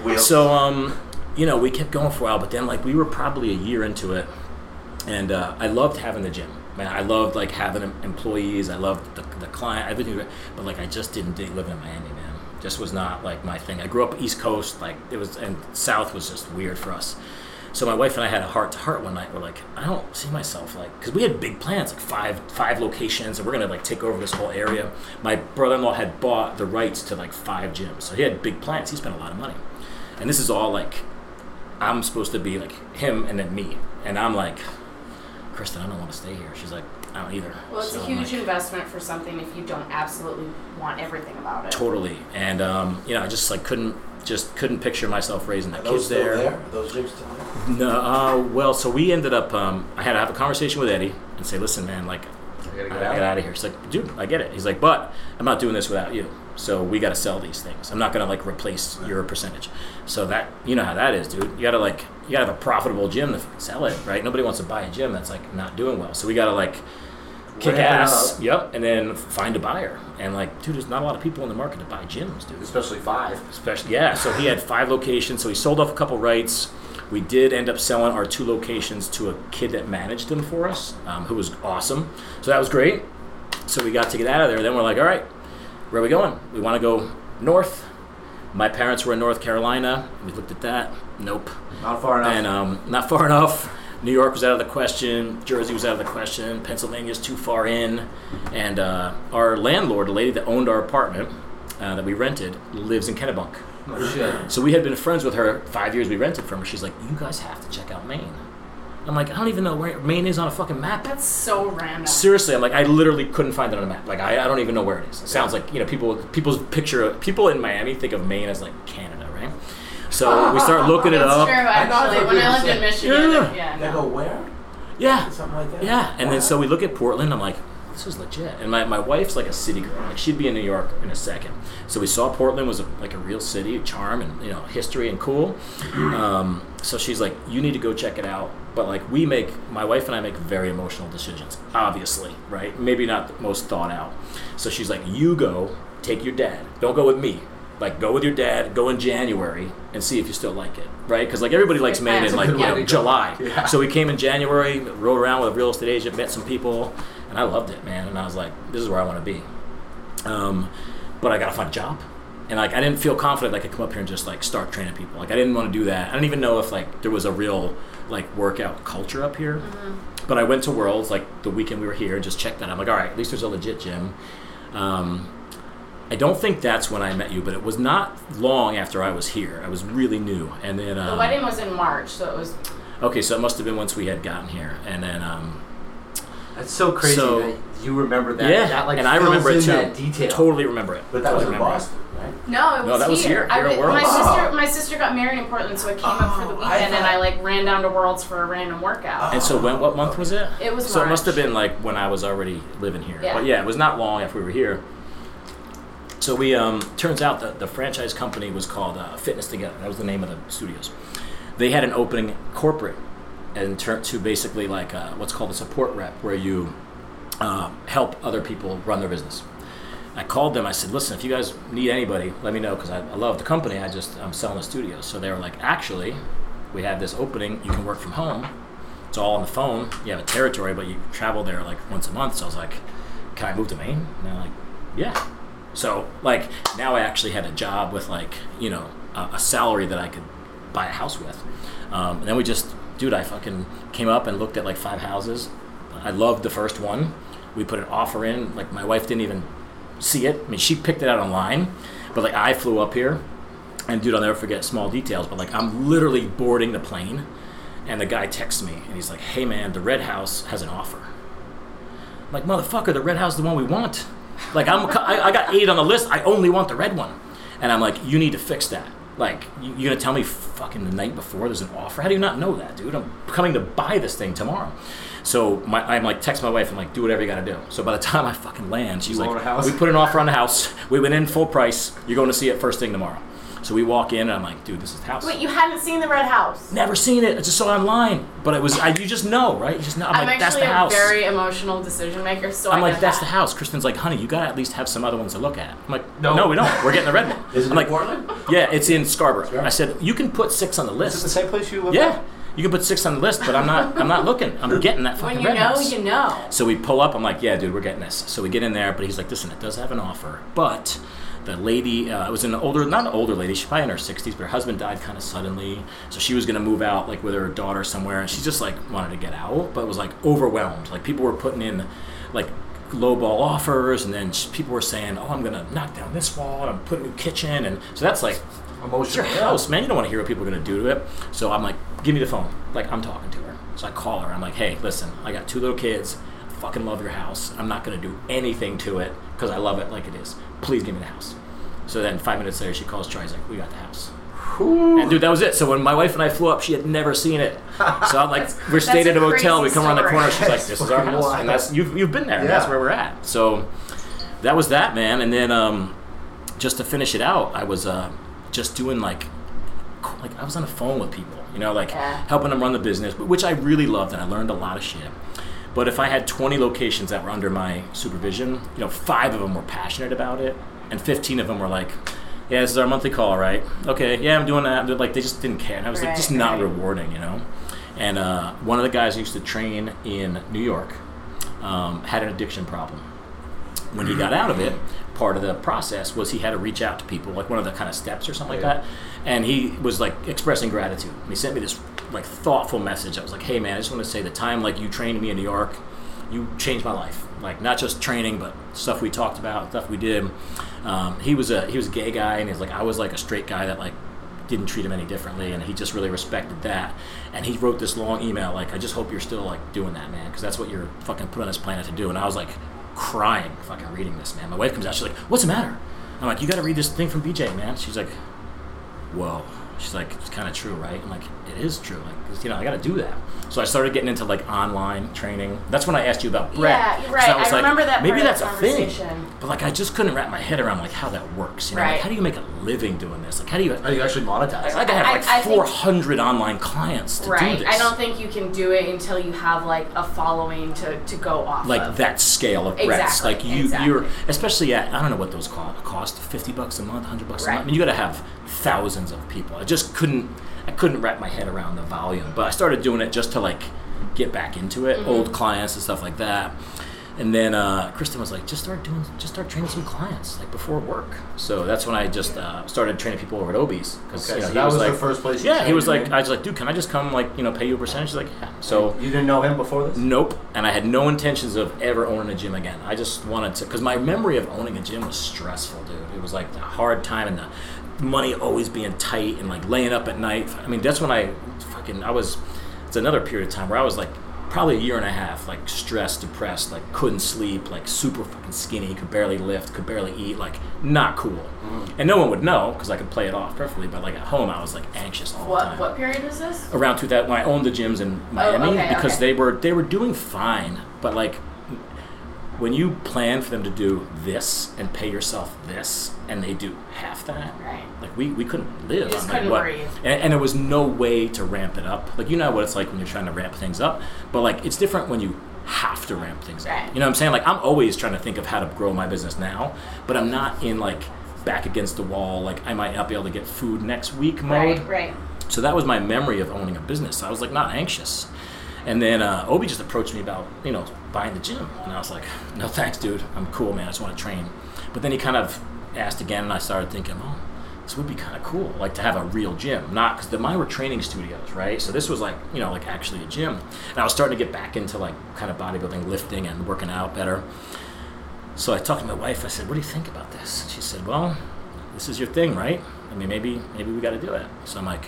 Wheels. So, um, you know, we kept going for a while, but then like we were probably a year into it, and uh, I loved having the gym. Man, I loved like having employees. I loved the, the client, everything. But like, I just didn't dig living in Miami, man. Just was not like my thing. I grew up East Coast, like it was, and South was just weird for us. So my wife and I had a heart to heart one night. We're like, I don't see myself like, because we had big plans, like five five locations, and we're gonna like take over this whole area. My brother-in-law had bought the rights to like five gyms, so he had big plans. He spent a lot of money, and this is all like, I'm supposed to be like him and then me, and I'm like, Kristen, I don't want to stay here. She's like, I don't either. Well, it's So a I'm huge like, investment for something if you don't absolutely want everything about it. Totally, and um, you know, I just like couldn't just couldn't picture myself raising the Are kids those still there. there? Are those gyms still there? No, uh, well, so we ended up. Um, I had to have a conversation with Eddie and say, "Listen, man, like, I gotta I get gotta out. get out of here." He's like, "Dude, I get it." He's like, "But I'm not doing this without you. So we got to sell these things. I'm not gonna like replace your percentage. So that you know how that is, dude. You gotta like you gotta have a profitable gym to sell it, right? Nobody wants to buy a gym that's like not doing well. So we gotta like kick Ramp ass, up. yep, and then find a buyer. And like, dude, there's not a lot of people in the market to buy gyms, dude. Especially five. Especially, yeah. So he had five locations. So he sold off a couple rights. We did end up selling our two locations to a kid that managed them for us, um, who was awesome. So that was great. So we got to get out of there. Then we're like, all right, where are we going? We want to go north. My parents were in North Carolina. We looked at that. Nope. Not far enough. And um, not far enough. New York was out of the question. Jersey was out of the question. Pennsylvania's too far in. And uh, our landlord, the lady that owned our apartment uh, that we rented, lives in Kennebunk. Oh, shit. So we had been friends with her five years. We rented from her. She's like, "You guys have to check out Maine." I'm like, "I don't even know where Maine is on a fucking map." That's so random. Seriously, I'm like, I literally couldn't find it on a map. Like, I, I don't even know where it is. It sounds like you know, people people's picture people in Miami think of Maine as like Canada, right? So we start looking it That's up. true. I know Actually, what when I lived in Michigan, Yeah. yeah, They go where? Yeah, Something like that. yeah. And Wow. then so we look at Portland. I'm like, this is legit. And my, my wife's like a city girl. Like she'd be in New York in a second. So we saw Portland was a, like a real city, charm and you know history and cool. Um, so she's like, you need to go check it out. But like we make my wife and I make very emotional decisions. Obviously, right? Maybe not the most thought out. So she's like, you go, take your dad. Don't go with me. Like go with your dad. Go in January and see if you still like it, right? Because like everybody likes Maine in like you know, July. Yeah. So we came in January, rode around with a real estate agent, met some people, and I loved it, man. And I was like, this is where I want to be. Um, but I gotta find a job. And like I didn't feel confident like I could come up here and just like start training people. Like I didn't want to do that. I didn't even know if like there was a real like workout culture up here. But I went to Worlds like the weekend we were here and just checked that. I'm like, all right, at least there's a legit gym. Um, I don't think that's when I met you, but it was not long after I was here. I was really new, and then um, The wedding was in March, so it was. Okay, so it must have been once we had gotten here, and then um, That's so crazy So- that you remember that. yeah, that, like, and I remember it too. That detail. Totally remember it. But that was in Totally it. Boston, right? No, it was, No, that was here, I here at w- my Worlds. sister, my sister got married in Portland, so I came up for the Oh, I weekend and I like ran down to Worlds for a random workout. And so when what month was it? It was So it must have been like when I was already living here. Yeah. But yeah, it was not long after we were here. So we um, turns out that the franchise company was called uh, Fitness Together. That was the name of the studios. They had an opening corporate and turn to basically like uh, what's called a support rep, where you uh, help other people run their business. I called them. I said, "Listen, if you guys need anybody, let me know because I, I love the company. I just I'm selling the studio." So they were like, "Actually, we have this opening. You can work from home. It's all on the phone. You have a territory, but you travel there like once a month." So I was like, "Can I move to Maine?" And they're like, "Yeah." So like now I actually had a job with like you know a, a salary that I could buy a house with. Um, and then we just, dude, I fucking came up and looked at like five houses. I loved the first one. We put an offer in. Like my wife didn't even see it. I mean, she picked it out online, but like I flew up here, and dude, I'll never forget small details. But like I'm literally boarding the plane, and the guy texts me, and he's like, "Hey man, the Red House has an offer." I'm like motherfucker, the Red House is the one we want. Like I'm, I, I got eight on the list. I only want the red one, and I'm like, you need to fix that. Like you, you're gonna tell me fucking the night before there's an offer? How do you not know that, dude? I'm coming to buy this thing tomorrow. So my, I'm like text my wife. I'm like, do whatever you gotta do. So by the time I fucking land, she's You like, want a house? we put an offer on the house. We went in full price. You're going to see it first thing tomorrow. So we walk in, and I'm like, dude, this is the house. Wait, you hadn't seen the Red House? Never seen it. I just saw it online, but it was. I, you just know, right? You just know. I'm, I'm like, that's actually the a house. very emotional decision maker, so I'm I like, that's that. the house. Kristen's like, honey, you gotta at least have some other ones to look at. I'm like, No. no, we don't. We're getting the red one. Is it I'm in like, Portland? yeah, it's in Scarborough. Scarborough. I said, you can put six on the Is it list. the same place you live? Yeah, you can put six on the list, but I'm not. I'm not looking. I'm getting that fucking When you red know, house. you know. So we pull up. I'm like, yeah, dude, we're getting this. So we get in there, but he's like, listen, it does have an offer, but the lady, uh, it was an older, not an older lady, she's probably in her 60s, but her husband died kind of suddenly. So she was going to move out, like, with her daughter somewhere, and she just, like, wanted to get out, but was, like, overwhelmed. Like, people were putting in, like, lowball offers, and then people were saying, oh, I'm going to knock down this wall, and I'm putting a new kitchen, and so that's, like, it's your Emotional. house, man. You don't want to hear what people are going to do to it. So I'm like, give me the phone. Like, I'm talking to her. So I call her. I'm like, hey, listen, I got two little kids. Fucking love your house. I'm not going to do anything to it because I love it like it is. Please give me the house. So then five minutes later, she calls Charlie's like, we got the house. And dude, that was it. So when my wife and I flew up, she had never seen it. So I'm like, we're staying at a hotel. We come around the corner. She's like, this is our house, and that's you've you've been there. and That's where we're at. So that was that, man. And then um, just to finish it out, I was uh, just doing like like I was on the phone with people, you know, like Yeah. helping them run the business, which I really loved, and I learned a lot of shit. But if I had 20 locations that were under my supervision, you know, five of them were passionate about it, and 15 of them were like, "Yeah, this is our monthly call, right? Okay, yeah, I'm doing that." They're like they just didn't care, and I was like, Right, just not rewarding, you know. And uh, one of the guys who used to train in New York um, had an addiction problem when he got out of it, part of the process was he had to reach out to people, like one of the kind of steps or something like Yeah. that. And he was like expressing gratitude. And he sent me this like thoughtful message. I was like, "Hey man, I just want to say the time like you trained me in New York, you changed my life. Like not just training, but stuff we talked about, stuff we did." Um, he was a he was a gay guy, and he's like I was like a straight guy that like didn't treat him any differently, and he just really respected that. And he wrote this long email like, "I just hope you're still like doing that, man, because that's what you're fucking put on this planet to do." And I was like crying, fucking reading this, man. My wife comes out, she's like, "What's the matter?" I'm like, "You got to read this thing from BJ, man." She's like, "Whoa." She's like, "It's kind of true, right?" I'm like, "It is true. Like, you know, I got to do that." So I started getting into like online training. That's when I asked you about Bret. Yeah, right. was I like, remember that Maybe that's a thing. But like, I just couldn't wrap my head around like how that works. You know, like, Right. how do you make a living doing this? Like, how do you? Are you actually monetized? Like, I have like I think- 400 online clients to do Right. this. I don't think you can do it until you have like a following to, to go off like of. that scale of breadths. Exactly, Like you, exactly. you're especially at I don't know what those cost. Cost fifty bucks a month, hundred bucks a month. I mean, you got to have thousands of people. I just couldn't. I couldn't wrap my head around the volume. But I started doing it just to like get back into it, Mm-hmm. old clients and stuff like that. And then uh, Kristen was like, just start doing, just start training some clients like before work. So that's when I just uh, started training people over at Obi's because Okay, you know, so that was like, the first place you Yeah, he was like, in? I was like, dude, can I just come like you know pay you a percentage? He's like, yeah. So you didn't know him before this? Nope. And I had no intentions of ever owning a gym again. I just wanted to, because my memory of owning a gym was stressful, dude. It was like a hard time and the money always being tight and like laying up at night. I mean, that's when I fucking, I was, it's another period of time where I was like probably a year and a half, like stressed, depressed, like couldn't sleep, like super fucking skinny, could barely lift, could barely eat, like not cool. Mm-hmm. And no one would know because I could play it off perfectly, but like at home I was like anxious all the time what period was this? around 2000 when I owned the gyms in oh, Miami okay, because okay. they were they were doing fine, but like when you plan for them to do this and pay yourself this and they do half that, Right. like we, we couldn't live. You just on like couldn't what, breathe. And, and there was no way to ramp it up. Like you know what it's like when you're trying to ramp things up, but like it's different when you have to ramp things up. Right. You know what I'm saying? Like I'm always trying to think of how to grow my business now, but I'm not in like back against the wall. Like I might not be able to get food next week mode. Right, right. So that was my memory of owning a business. I was like not anxious. And then uh, Obi just approached me about you know buying the gym, and I was like, no thanks, dude. I'm cool, man. I just want to train. But then he kind of asked again, and I started thinking, oh, this would be kind of cool, like to have a real gym, not because the mine were training studios, right? So this was like you know like actually a gym, and I was starting to get back into like kind of bodybuilding, lifting, and working out better. So I talked to my wife. I said, "What do you think about this?" And she said, "Well, this is your thing, right? I mean, maybe maybe we got to do it." So I'm like,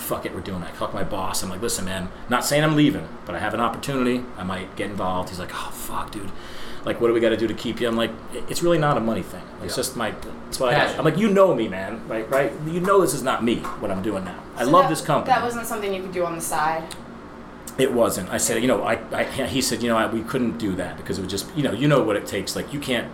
"Fuck it, we're doing it." I called my boss. I'm like, "Listen, man, not saying I'm leaving, but I have an opportunity. I might get involved." He's like, "Oh, fuck, dude." Like, what do we got to do to keep you? I'm like, it's really not a money thing. It's Yeah. just my, it's what I got. I'm like, you know me, man, right? Right? You know this is not me. What I'm doing now. I love that- this company. That wasn't something you could do on the side. It wasn't. I said, you know, I, I he said, you know, I, we couldn't do that because it would just, you know, you know what it takes. Like, you can't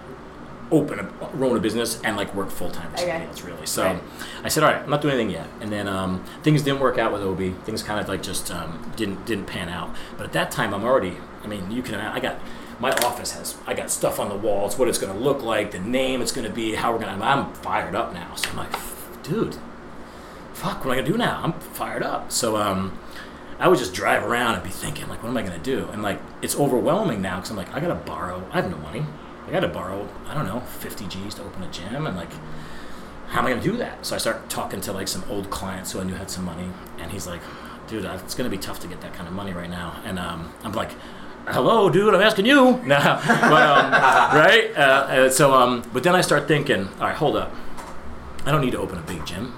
open a own a business and like work full time for somebody Okay. else, really. So Right. I said, all right, I'm not doing anything yet. And then um, things didn't work out with Obi. Things kind of like just um, didn't didn't pan out. But at that time, I'm already. I mean, you can. I got. My office has. I got stuff on the walls. What it's going to look like, the name it's going to be, how we're going to. I'm fired up now. So I'm like, dude, fuck, what am I gonna do now? I'm fired up. So um, I would just drive around and be thinking, like, what am I gonna do? And like, it's overwhelming now because I'm like, I gotta borrow. I have no money. I gotta borrow. I don't know, 50 G's to open a gym, and like, how am I gonna do that? So I start talking to like some old clients who I knew had some money, and he's like, dude, uh, it's gonna be tough to get that kind of money right now. And um, I'm like. Hello, dude. I'm asking you. But, um, right? Uh, uh, so, um, but then I start thinking, all right, hold up. I don't need to open a big gym.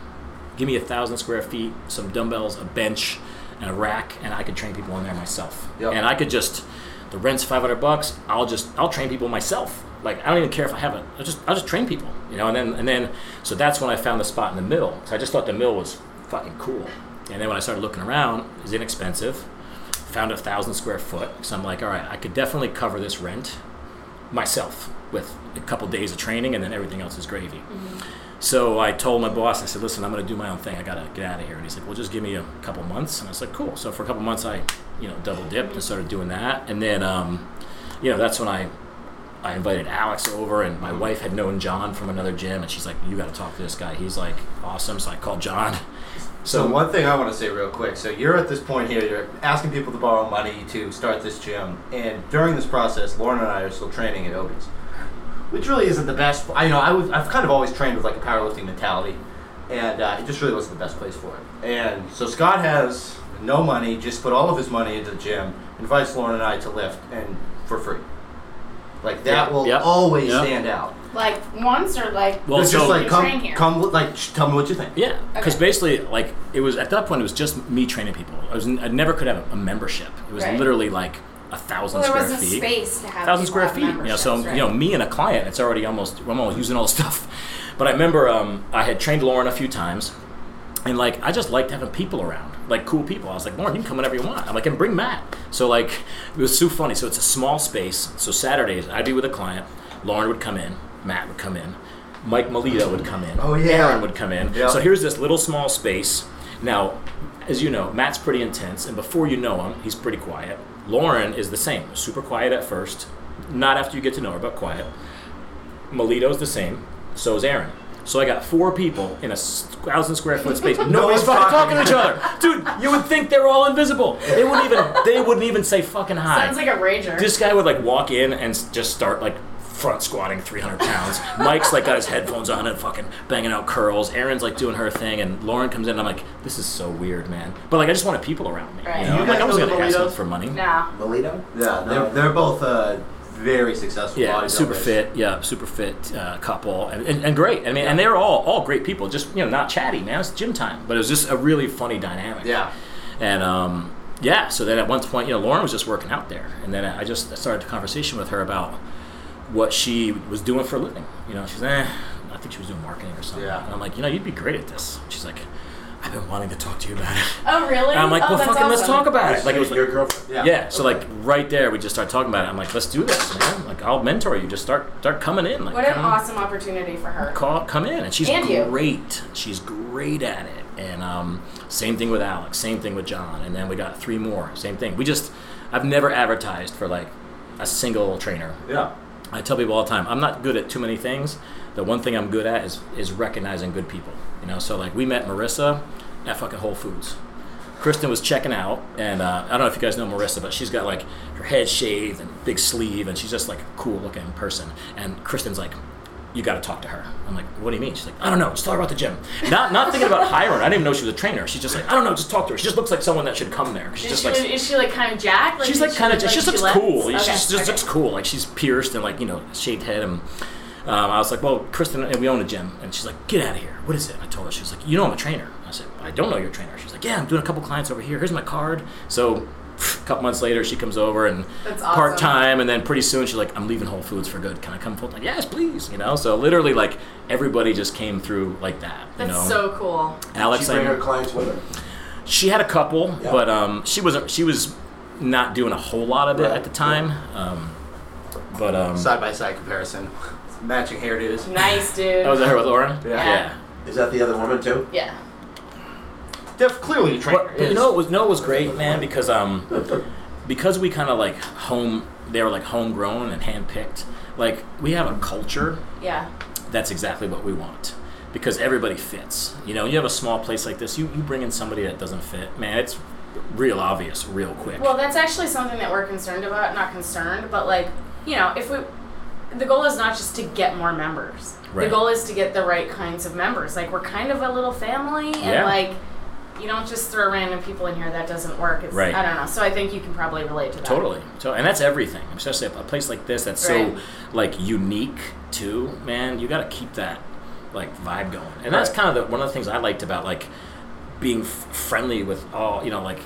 Give me a thousand square feet, some dumbbells, a bench, and a rack, and I could train people in there myself. Yep. And I could just the rent's five hundred bucks. I'll just I'll train people myself. Like I don't even care if I have it. I'll just I'll just train people, you know. And then and then so that's when I found the spot in the middle. So I just thought the mill was fucking cool. And then when I started looking around, it was inexpensive. Found a thousand square foot. So I'm like, all right, I could definitely cover this rent myself with a couple days of training, and then everything else is gravy. Mm-hmm. So I told my boss, I said, listen, I'm going to do my own thing. I got to get out of here. And he's like, well, just give me a couple months. And I was like, cool. So for a couple months, I, you know, double dipped and started doing that. And then, um, you know, that's when I, I invited Alex over, and my wife had known John from another gym, and she's like, you got to talk to this guy. He's like awesome. So I called John. So one thing I want to say real quick. So you're at this point here. You're asking people to borrow money to start this gym, and during this process, Lauren and I are still training at Obi's, which really isn't the best. I you know I was, I've kind of always trained with like a powerlifting mentality, and uh, it just really wasn't the best place for it. And so Scott has no money, just put all of his money into the gym, invites Lauren and I to lift, and for free. Like that Yeah, will yep, always yep. stand out. Like once or like Well, It's so- just like You come, train here. come, like sh- tell me what you think. Yeah, because Okay. basically, like it was at that point, it was just me training people. I was I never could have a membership. It was Right. literally like a thousand well, square wasn't feet. space to have thousand square feet. You know, so memberships, you know, me and a client, it's already almost I'm almost using all the stuff. But I remember um, I had trained Lauren a few times, and like I just liked having people around, like cool people. I was like, Lauren, you can come whenever you want. I'm like, and bring Matt. So like it was so funny. So it's a small space. So Saturdays I'd be with a client. Lauren would come in. Matt would come in. Mike Melito would come in. Oh, yeah. Aaron would come in. Yeah. So here's this little small space. Now, as you know, Matt's pretty intense, and before you know him, he's pretty quiet. Lauren is the same, super quiet at first, not after you get to know her, but quiet. Melito's the same, so is Aaron. So I got four people in a thousand square foot space. Nobody's fucking talking to each other, dude. You would think they're all invisible. They wouldn't even. They wouldn't even say fucking hi. Sounds like a rager. This guy would like walk in and just start like front squatting 300 pounds. Mike's like got his headphones on and fucking banging out curls. Erin's like doing her thing, and Lauren comes in. and I'm like, this is so weird, man. But like, I just wanted people around me. Right. You know? You like, guys I wasn't gonna the ask them for money. nah. Melito? Yeah, they're, they're both uh, very successful. Yeah, bodybuilders. super fit. Yeah, super fit uh, couple, and, and, and great. I mean, and they were all all great people. Just you know, not chatty, man. It's gym time, but it was just a really funny dynamic. Yeah. And um, yeah, so then at one point, you know, Lauren was just working out there, and then I just started a conversation with her about what she was doing for a living. You know, she's eh, I think she was doing marketing or something. Yeah. And I'm like, you know, you'd be great at this. She's like, I've been wanting to talk to you about it. Oh really? And I'm like, oh, well, that's fucking, let's talk about it. Like it was your girlfriend. Yeah. yeah. So like right there, we just started talking about it. I'm like, let's do this, man. Like I'll mentor you. Just start start coming in. Like What an come, awesome opportunity for her. call, come in, and she's And you. great. She's great at it. And um, same thing with Alex. Same thing with John. And then we got three more. Same thing. We just I've never advertised for like a single trainer. Yeah. I tell people all the time, I'm not good at too many things. The one thing I'm good at is is recognizing good people. You know, so like we met Marissa at fucking Whole Foods. Kristen was checking out, and uh, I don't know if you guys know Marissa, but she's got like her head shaved and big sleeve, and she's just like a cool looking person. And Kristen's like, "You got to talk to her." I'm like, "What do you mean?" She's like, "I don't know. Just tell her about the gym." Not not thinking about hiring. I didn't even know she was a trainer. She's just like, "I don't know. Just talk to her. She just looks like someone that should come there." She's Is just she, like is she like kind of jacked? she's like kind of look she just looks cool. lets? She just, okay. looks cool. Like she's pierced and like you know shaved head. And um, I was like, well, Kristen, and we own a gym, and she's like, get out of here. What is it? I told her. She was like, you know I'm a trainer. I said, I don't know you're a trainer. She's like, yeah, I'm doing a couple clients over here. Here's my card. So. A couple months later, she comes over and awesome. part time, and then pretty soon she's like, "I'm leaving Whole Foods for good. Can I come full time?" Yes, please. You know, so literally, like everybody just came through like that. You That's know, so cool. Alex, She bring her clients with her. she had a couple, Yeah. but um, she wasn't. She was not doing a whole lot of it Right, at the time. Um, but um, Side by side comparison. Matching hairdos. Nice, dude. that was her with Lauren. Yeah. Is that the other woman too? yeah. Def- clearly a trainer. But, but you know, it was no, it was great, man, because um, because we kind of like home. They were like homegrown and handpicked. Like we have a culture Yeah. that's exactly what we want because everybody fits. You know, you have a small place like this, you, you bring in somebody that doesn't fit, man, it's real obvious real quick. Well, that's actually something that we're concerned about. Not concerned, but like, you know, if we, the goal is not just to get more members. Right. The goal is to get the right kinds of members. Like, we're kind of a little family, and Yeah. like, you don't just throw random people in here. That doesn't work. It's, Right. I don't know. So I think you can probably relate to that. Totally. So, and that's everything. Especially a place like this that's Right. so like unique too, man. You got to keep that like vibe going. And that's kind of the, one of the things I liked about like being f- friendly with all, you know, like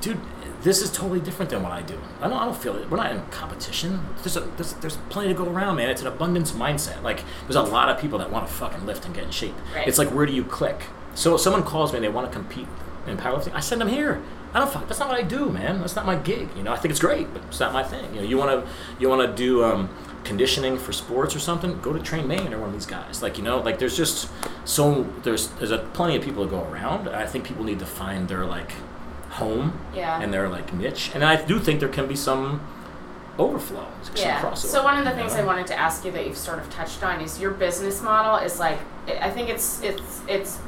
dude, this is totally different than what I do. I don't I don't feel it. We're not in competition. There's a there's, there's plenty to go around, man. It's an abundance mindset. Like there's a lot of people that want to fucking lift and get in shape. Right. It's like where do you click? So if someone calls me and they want to compete in powerlifting, I send them here. I don't fuck. That's not what I do, man. That's not my gig. You know, I think it's great, but it's not my thing. You know, you want to you want to do um, conditioning for sports or something? Go to Train Maine or one of these guys. Like you know, like there's just so there's there's a plenty of people to go around. I think people need to find their like home Yeah. and their like niche. And I do think there can be some overflow, Yeah. crossover. So one of the things know? I wanted to ask you that you've sort of touched on is your business model is like I think it's it's it's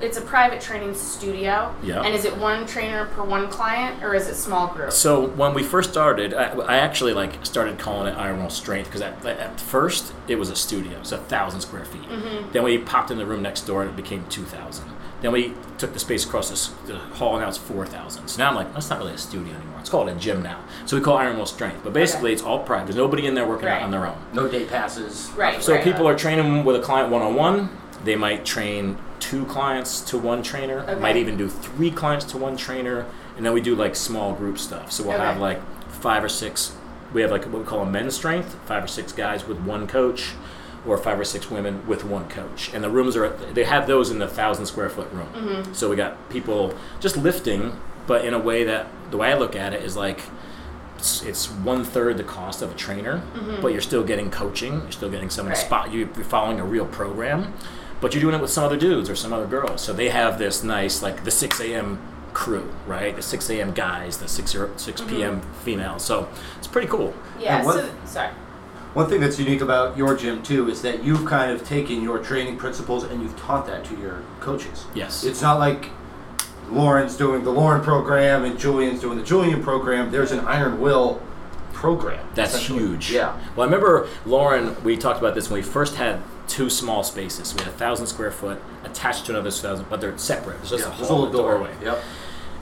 it's a private training studio. Yeah. And is it one trainer per one client or is it small group? So when we first started, I, I actually like started calling it Iron Will Strength because at, at first it was a studio, it's a thousand square feet. Mm-hmm. Then we popped in the room next door and it became two thousand. Then we took the space across this, the hall and now it's four thousand. So now I'm like, that's not really a studio anymore. It's called a gym now. So we call it Iron Will Strength, but basically Okay. it's all private. There's nobody in there working Right. out on their own. No day passes. Right. So right. people are training with a client one on one. They might train two clients to one trainer. Okay. Might even do three clients to one trainer, and then we do like small group stuff. So we'll Okay. have like five or six. We have like what we call a men's strength, five or six guys with one coach, or five or six women with one coach. And the rooms are they have those in the thousand square foot room. Mm-hmm. So we got people just lifting, but in a way that the way I look at it is like it's, it's one third the cost of a trainer, but you're still getting coaching. You're still getting someone Right. spot. you- You're following a real program, but you're doing it with some other dudes or some other girls. So they have this nice like the 6 a.m. crew, right? The 6 a.m. guys, the 6 or 6 mm-hmm. p.m. females. So it's pretty cool. Yeah. And what- So sorry. One thing that's unique about your gym too is that you've kind of taken your training principles and you've taught that to your coaches. Yes. It's not like Lauren's doing the Lauren program and Julian's doing the Julian program. There's an Iron Will program. That's huge. Yeah. Well, I remember Lauren. We talked about this when we first had two small spaces. We had a thousand square foot attached to another thousand, but they're separate. There's just Yeah, a whole little door. doorway. Yep.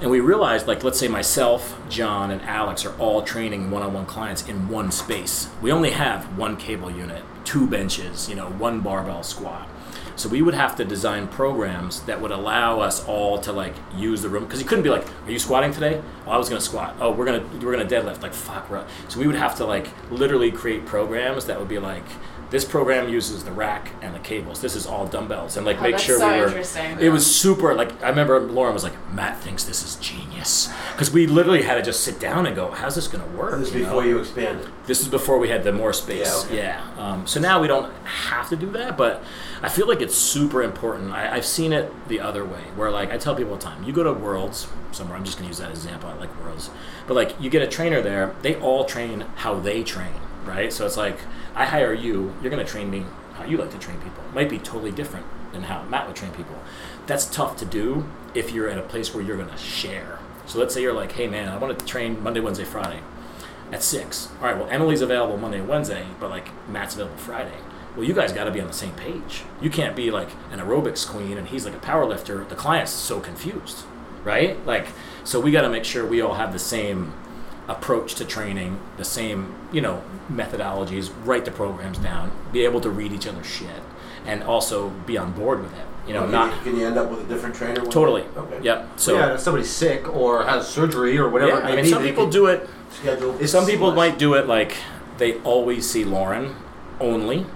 And we realized, like, let's say myself, John, and Alex are all training one-on-one clients in one space. We only have one cable unit, two benches, you know, one barbell squat. So we would have to design programs that would allow us all to like use the room because you couldn't be like, "Are you squatting today?" Oh, I was gonna squat. Oh, we're gonna we're gonna deadlift. Like fuck, bro. So we would have to like literally create programs that would be like, this program uses the rack and the cables. This is all dumbbells and like Oh, make that's sure so we were. interesting. It was super. Like I remember Lauren was like, Matt thinks this is genius because we literally had to just sit down and go, how's this gonna work? This is you know? before you expanded. This is before we had the more space. Yeah, Yeah. Um, so now we don't have to do that, but I feel like it's super important. I, I've seen it the other way, where like I tell people all the time, you go to Worlds somewhere. I'm just gonna use that example. I like Worlds, but like you get a trainer there, they all train how they train, right? So it's like I hire you, you're gonna train me how you like to train people. It might be totally different than how Matt would train people. That's tough to do if you're at a place where you're gonna share. So let's say you're like, hey man, I want to train Monday, Wednesday, Friday at six. All right, well, Emily's available Monday Wednesday, but like Matt's available Friday. Well, you guys got to be on the same page. You can't be like an aerobics queen and he's like a power lifter. The client's so confused, right? Like, so we got to make sure we all have the same approach to training, the same, you know, methodologies, write the programs down, be able to read each other's shit, and also be on board with it. You know, can, not you, can you end up with a different trainer? one totally. day? Okay. Yep. So, So yeah, if somebody's sick or has surgery or whatever yeah, I mean, some people do it Schedule. Some people might do it like they always see Lauren only,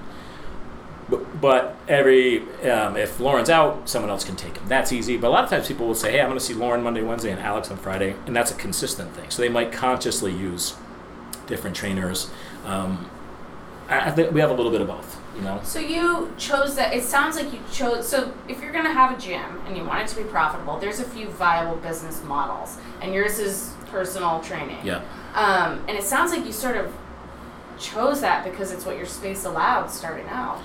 but, but every um, if Lauren's out, someone else can take him. That's easy. But a lot of times people will say, "Hey, I'm going to see Lauren Monday, Wednesday, and Alex on Friday," and that's a consistent thing. So they might consciously use different trainers. Um, I, I think we have a little bit of both. You know, So you chose that. It sounds like you chose. So if you're going to have a gym and you want it to be profitable, there's a few viable business models, and yours is personal training. yeah. Um, and it sounds like you sort of chose that because it's what your space allowed starting out.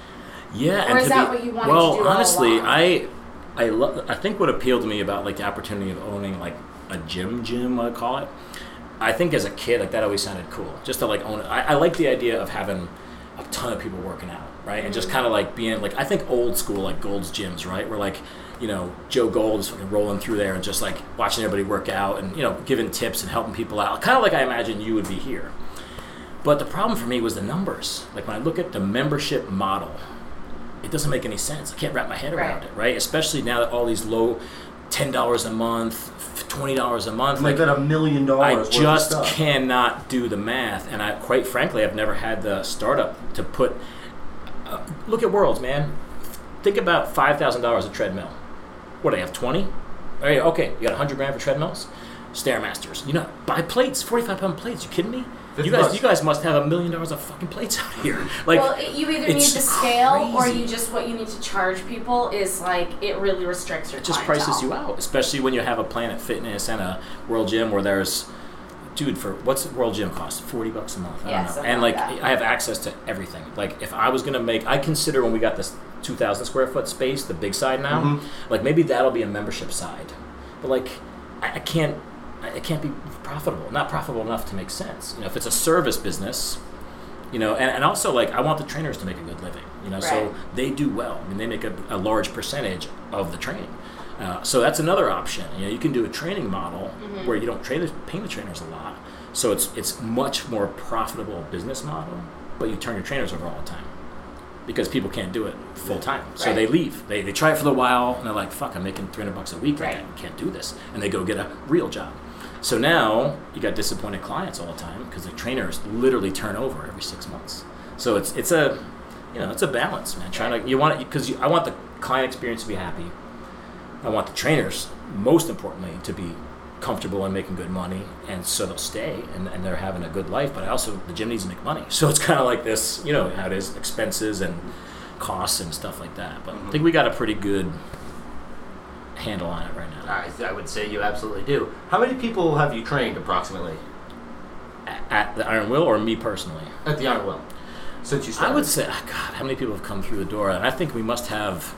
Yeah, Or and is to that be, what you wanted to well, do all honestly? I, I, lo- I think what appealed to me about like the opportunity of owning like a gym, gym, I call it. I think as a kid, like that always sounded cool. Just to like own it. I, I like the idea of having a ton of people working out, right? And just mm-hmm. kind of like being like I think old school like Gold's gyms, right? Where like you know Joe Gold is fucking rolling through there and just like watching everybody work out and you know giving tips and helping people out, kind of like I imagine you would be here. But the problem for me was the numbers. Like when I look at the membership model, it doesn't make any sense. I can't wrap my head around Right. it, right? Especially now that all these low, ten dollars a month, twenty dollars a month, like that a million dollars. I just stuff. cannot do the math, and I quite frankly, I've never had the startup to put. Uh, look at Worlds, man. Think about five thousand dollars a treadmill. What do they have? Twenty? Okay, okay, you got hundred grand for treadmills. Stairmasters, you know, buy plates, forty-five pound plates. You kidding me? 50 You guys, bucks. you guys must have a million dollars of fucking plates out here. Like, well, it, you either need it's the scale or you just what you need to charge people is like it really restricts your it just clientele. prices you out, especially when you have a Planet Fitness and a World Gym where there's, dude, for what's the World Gym cost? Forty bucks a month. I Yeah, don't know. And like like. I have access to everything. Like, if I was gonna make, I consider when we got this two thousand square foot space, the big side now, Mhm. like maybe that'll be a membership side, but like, I, I can't, I- it can't be profitable. Not profitable enough to make sense. You know, if it's a service business. You know, and, and also like I want the trainers to make a good living. You know, so they do well. I mean, they make a, a large percentage of the training. Uh, so that's another option. You know, you can do a training model Mm-hmm. where you don't train the, pay the trainers a lot. So it's it's much more profitable business model, but you turn your trainers over all the time because people can't do it full time. So Right. they leave. They, they try it for a while and they're like, "Fuck, I'm making 300 bucks a week. Right. I can't do this," and they go get a real job. So now you got disappointed clients all the time because the trainers literally turn over every six months. So it's it's a you know it's a balance, man. Trying to you want it because I want the client experience to be happy. I want the trainers, most importantly, to be comfortable and making good money, and so they'll stay and, and they're having a good life. But I also the gym needs to make money, so it's kind of like this, you know how it is, expenses and costs and stuff like that. But I mm-hmm. think we got a pretty good handle on it right now. I, I would say you absolutely do. How many people have you trained approximately At the Iron Will or me personally? at the Iron Will? since you started? I would say, ah, God, how many people have come through the door? And I think we must have,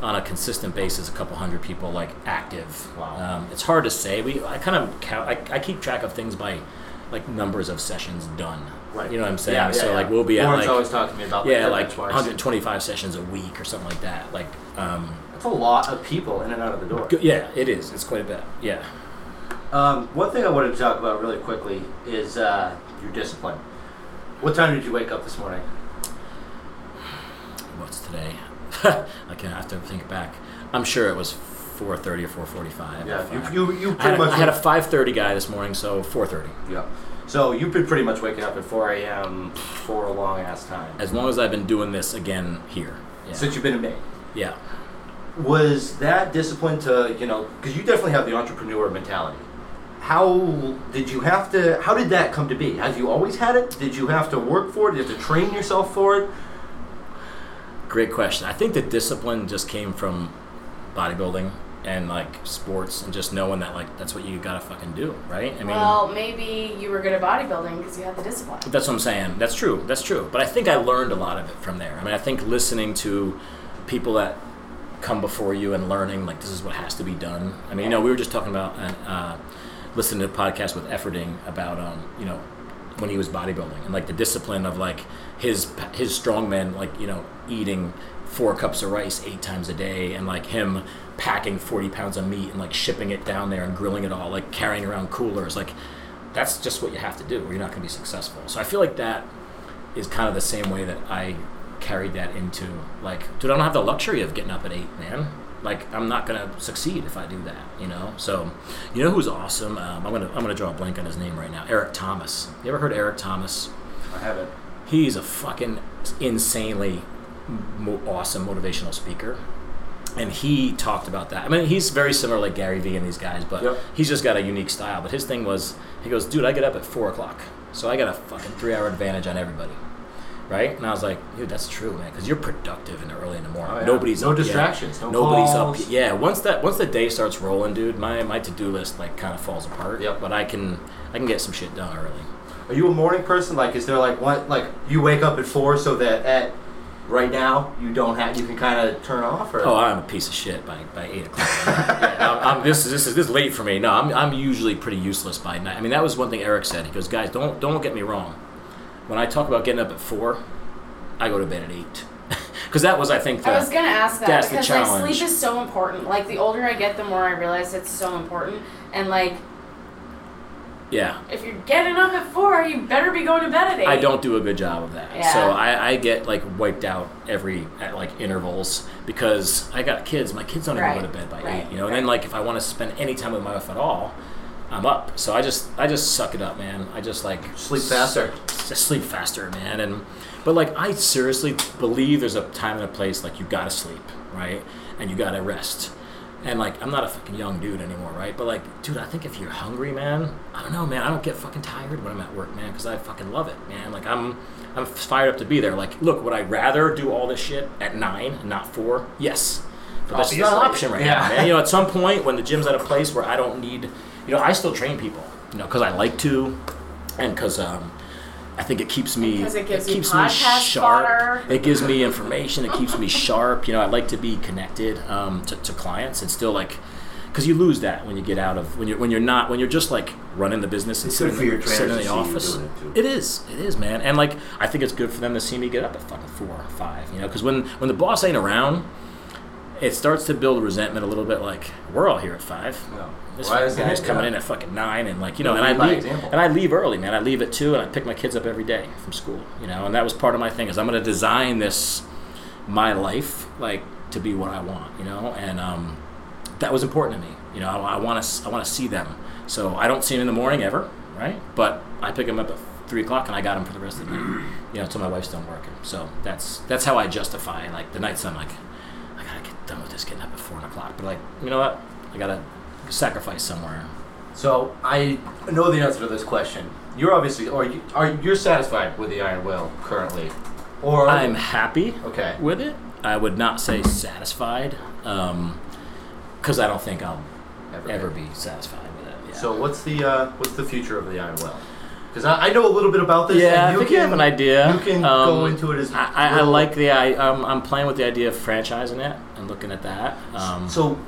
on a consistent basis, a couple hundred people like active. Wow. Um, it's hard to say. We, I kind of count. I, I keep track of things by like numbers of sessions done. Right. You know what I'm saying? Yeah, yeah, so yeah. like we'll be at like always talking to me about yeah, like 125 sessions a week or something like that. Like, um, That's a lot of people in and out of the door. yeah, it is. It's quite a bit. Yeah. Um, one thing I wanted to talk about really quickly is uh, your discipline. What time did you wake up this morning? What's today? I can have to think back. I'm sure it was 4:30 or 4:45. Yeah, Five. you, you, you I pretty had, a, much. I had a 5:30 guy this morning, so 4:30. yeah. So you've been pretty much waking up at 4 a.m. for a long ass time As long as I've been doing this again here. Yeah. since you've been in Maine. yeah. Was that discipline to you know? Because you definitely have the entrepreneur mentality. How did you have to? How did that come to be? Have you always had it? Did you have to work for it? Did you have to train yourself for it? Great question. I think the discipline just came from bodybuilding and like sports and just knowing that like that's what you gotta fucking do, right? I mean, well, maybe you were good at bodybuilding because you had the discipline. That's what I'm saying. That's true. That's true. But I think I learned a lot of it from there. I mean, I think listening to people that come before you and learning like this is what has to be done. I mean, you know, we were just talking about uh, listening to a podcast with Effording about um, you know when he was bodybuilding and like the discipline of like his his strongmen like you know eating four cups of rice eight times a day and like him packing 40 pounds of meat and like shipping it down there and grilling it all like carrying around coolers like that's just what you have to do or you're not going to be successful. So i feel like that is kind of the same way that i carried that into like dude i don't have the luxury of getting up at eight man. Like i'm not going to succeed if i do that you know? So you know who's awesome? Um, i'm going to i'm going to draw a blank on his name right now. Eric thomas. You ever heard eric thomas? I haven't. he's a fucking insanely mo- awesome motivational speaker and he talked about that i mean he's very similar like gary vee and these guys but Yep. he's just got a unique style but his thing was he goes dude i get up at four o'clock so i got a fucking three hour advantage on everybody right and i was like dude that's true man because you're productive in the early in the morning Oh, yeah. nobody's No up yet. distractions, no nobody's calls. up yeah once that once the day starts rolling dude my my to-do list like kind of falls apart Yep. but i can i can get some shit done early Are you a morning person? Like, is there like what? Like, you wake up at four so that at right now you don't have you can kind of turn off or? Oh, I'm a piece of shit by, by eight o'clock. yeah, I'm, I'm, this is this is this is late for me. No, I'm, I'm usually pretty useless by night. I mean, that was one thing Eric said. He goes, guys, don't don't get me wrong. When I talk about getting up at four, I go to bed at eight, because that was I think the I was gonna ask that that's the because like sleep is so important. Like the older I get, the more I realize it's so important. And like yeah. if you're getting up at four, you better be going to bed at eight. I don't do a good job of that. Yeah. So I, I get like wiped out every at like intervals because I got kids. My kids don't Right. even go to bed by Right. eight. You know, and then like if I want to spend any time with my wife at all, I'm up. So I just I just suck it up, man. I just like Sleep faster. just sleep faster, man. And but like I seriously believe there's a time and a place like you gotta sleep, right? And you gotta rest. And like I'm not a fucking young dude anymore, right? But like, dude, I think if you're hungry, man, I don't know, man. I don't get fucking tired when I'm at work, man, because I fucking love it, man. Like I'm I'm fired up to be there. Like, look, would I rather do all this shit at nine not four? Yes. But that's not an option right Yeah. now, man. You know, at some point when the gym's at a place where I don't need, you know, I still train people, you know, because I like to, and because um, I think it keeps me, 'Cause it gives you keeps me sharp. fodder. It gives me information. It keeps me sharp. You know, I like to be connected um, to, to clients and still like, because you lose that when you get out of when you're when you're not when you're just like running the business and sitting, for your sitting in the to see you office. it. It is. It is, man. And like, I think it's good for them to see me get up at fucking four or five. You know, because when when the boss ain't around, it starts to build resentment a little bit. Like we're all here at five. No. This Why isn't guy's coming Yeah. in at fucking nine, and like you know, You and I leave, example. and I leave early, man. I leave at two, and I pick my kids up every day from school. You know, and that was part of my thing is I'm going to design this my life like to be what I want. You know, and um, that was important to me. You know, I want to I want to see them. So I don't see them in the morning ever, right? But I pick them up at three o'clock, and I got them for the rest of the night. You know, until my wife's done working. So that's that's how I justify like the nights I'm like, I gotta get done with this getting up at four o'clock. But like, you know what? I gotta sacrifice somewhere. So I know the answer to this question. You're obviously, or you, are you're satisfied with the Iron Will currently, or I'm happy okay. with it. I would not say satisfied, because I don't think I'll Ever. ever be satisfied with it. Yeah. So what's the uh, what's the future of the Iron Will? Because I, I know a little bit about this. Yeah, and I you think can, you have an idea. You can Um, go into it as I, I, I like the I um, I'm playing with the idea of franchising it and looking at that. Um, So,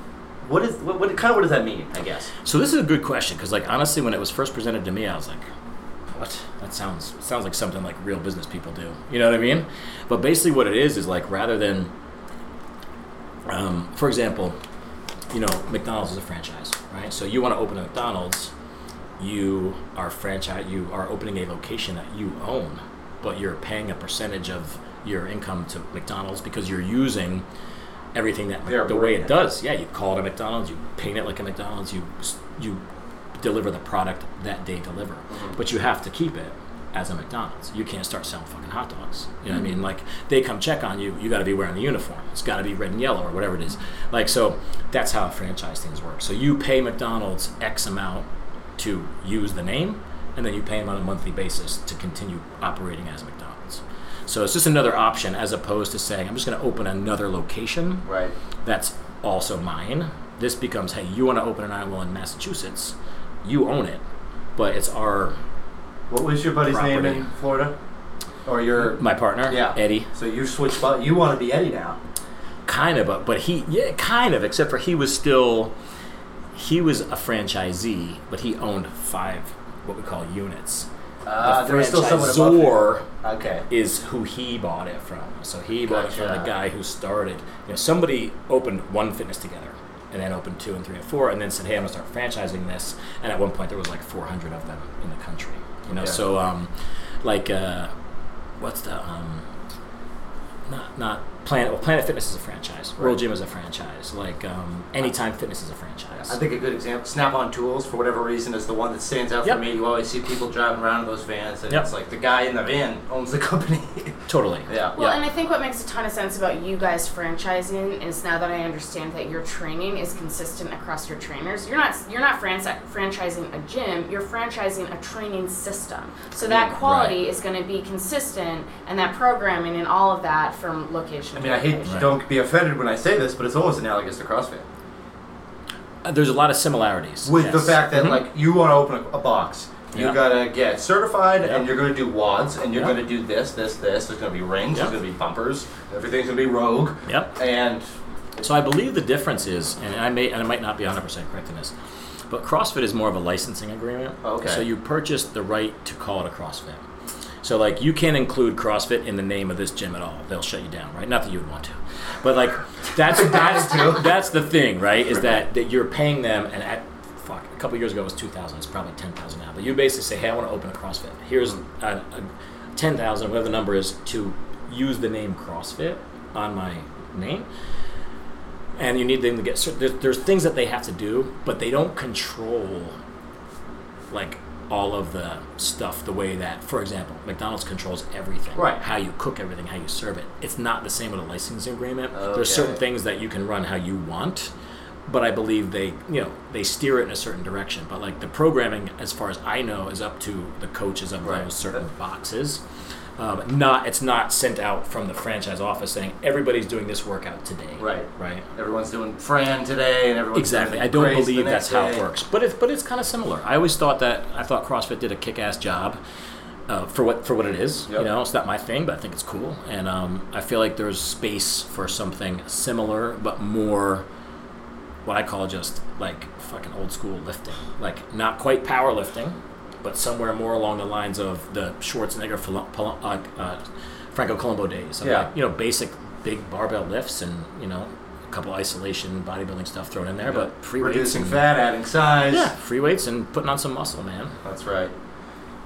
what is what, what kind of what does that mean? I guess. So this is a good question because, like, honestly, when it was first presented to me, I was like, "What? That sounds sounds like something like real business people do." You know what I mean? But basically, what it is is like rather than, um, for example, you know, McDonald's is a franchise, right? So you want to open a McDonald's, you are franchise, you are opening a location that you own, but you're paying a percentage of your income to McDonald's because you're using everything that the way it does. Yeah, you call it a McDonald's, you paint it like a McDonald's, you you deliver the product that they deliver, mm-hmm. but you have to keep it as a McDonald's. You can't start selling fucking hot dogs. You know what I mm-hmm. mean? Like they come check on you, you got to be wearing the uniform. It's got to be red and yellow or whatever it is. Like so, that's how franchise things work. So you pay McDonald's X amount to use the name, and then you pay them on a monthly basis to continue operating as a McDonald's. So it's just another option as opposed to saying I'm just going to open another location Right. that's also mine. This becomes, hey, you want to open an Iron Will in Massachusetts, you own it, but it's our What was your buddy's name in Florida? Or your my partner, Yeah. Eddie, So you switched, but you want to be Eddie now. kind of, but but he yeah, kind of, except for he was still he was a franchisee, but he owned five what we call units. Uh, the there was still someone above him. Okay. is who he bought it from. So he bought it from Gotcha. the guy who started. You know, somebody opened one fitness together, and then opened two and three and four, and then said, "Hey, I'm gonna start franchising this." And at one point, there was like 400 of them in the country. You know, Yeah. so um, like uh, what's the um, not not Planet well, Planet Fitness is a franchise. World Gym is a franchise. Like um, Anytime Fitness is a franchise. I think a good example, Snap-on Tools, for whatever reason, is the one that stands out Yep. for me. You always see people driving around in those vans, and Yep. it's like the guy in the van owns the company. totally. yeah. Well, Yeah. and I think what makes a ton of sense about you guys franchising is now that I understand that your training is consistent across your trainers. You're not you're not franchi- franchising a gym. You're franchising a training system. So that quality is going to be consistent, and that programming and all of that from location. I mean, I hate. Right. don't be offended when I say this, but it's almost analogous to CrossFit. Uh, There's a lot of similarities With the fact that Mhm. like you want to open a, a box, you Yeah. gotta get certified, Yeah. and you're gonna do WODs, and you're Yeah. gonna do this, this, this. There's gonna be rings. Yeah. There's gonna be bumpers. Everything's gonna be rogue. Yep. And So I believe the difference is, and I may, and I might not be 100% correct in this, but CrossFit is more of a licensing agreement. Okay. So you purchase the right to call it a CrossFit. So like you can't include CrossFit in the name of this gym at all. They'll shut you down, right? Not that you would want to, but like that's that's that's the thing, right? Is that that you're paying them, and at fuck a couple years ago it was two thousand. It's probably ten thousand now. But you basically say, hey, I want to open a CrossFit. Here's a, a ten thousand, whatever the number is, to use the name CrossFit on my name and you need them to get cer- there's, there's things that they have to do but they don't control like all of the stuff the way that for example mcdonald's controls everything Right. how you cook everything how you serve it it's not the same with a licensing agreement Okay. there's certain things that you can run how you want but i believe they you know they steer it in a certain direction but like the programming as far as i know is up to the coaches of Right. those certain boxes um, not it's not sent out from the franchise office saying everybody's doing this workout today Right. right everyone's doing Fran today, and everyone's Exactly. I don't believe that's how it works. But it's but it's kind of similar. I always thought that I thought CrossFit did a kick-ass job uh, for what for what it is. Yep. You know, it's not my thing, but I think it's cool, and um, I feel like there's space for something similar, but more what I call just like fucking old school lifting, like not quite powerlifting, but somewhere more along the lines of the Schwarzenegger, uh, uh, Franco Columbu days. Of Yeah. like, you know, basic big barbell lifts and you know a couple isolation bodybuilding stuff thrown in there, but free weights reducing and fat, adding size. yeah, free weights and putting on some muscle, man. That's right.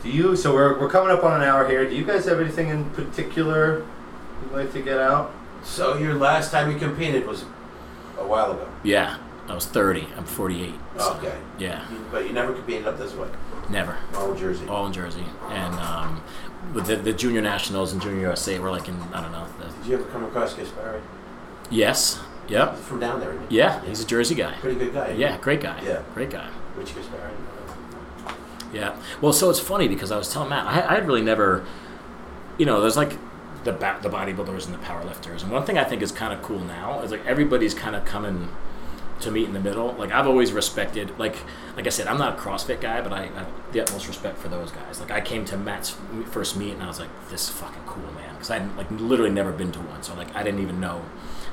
Do you? So we're, we're coming up on an hour here. Do you guys have anything in particular you'd like to get out? So your last time you competed was a while ago. Yeah, I was 30. I'm 48. so, Okay. Yeah, You- But you never competed up this way. Never. All in Jersey. All in Jersey, and um, with the, the junior nationals and junior USA, we're like in I don't know. The, Did you ever come across Gaspari? yes. Yep. From down there, he? Yeah, he's a Jersey guy. Pretty good guy. Yeah, great guy. Yeah. Great guy. Rich Gaspari. Yeah. Well, so it's funny because I was telling Matt, I, I had really never, you know, there's like the ba- the bodybuilders and the powerlifters, and one thing I think is kind of cool now is like everybody's kind of coming to meet in the middle. Like I've always respected, like like I said, I'm not a CrossFit guy, but I, I have the utmost respect for those guys. Like I came to Matt's first meet and I was like, this is fucking cool, man, because I would like literally never been to one, so like I didn't even know.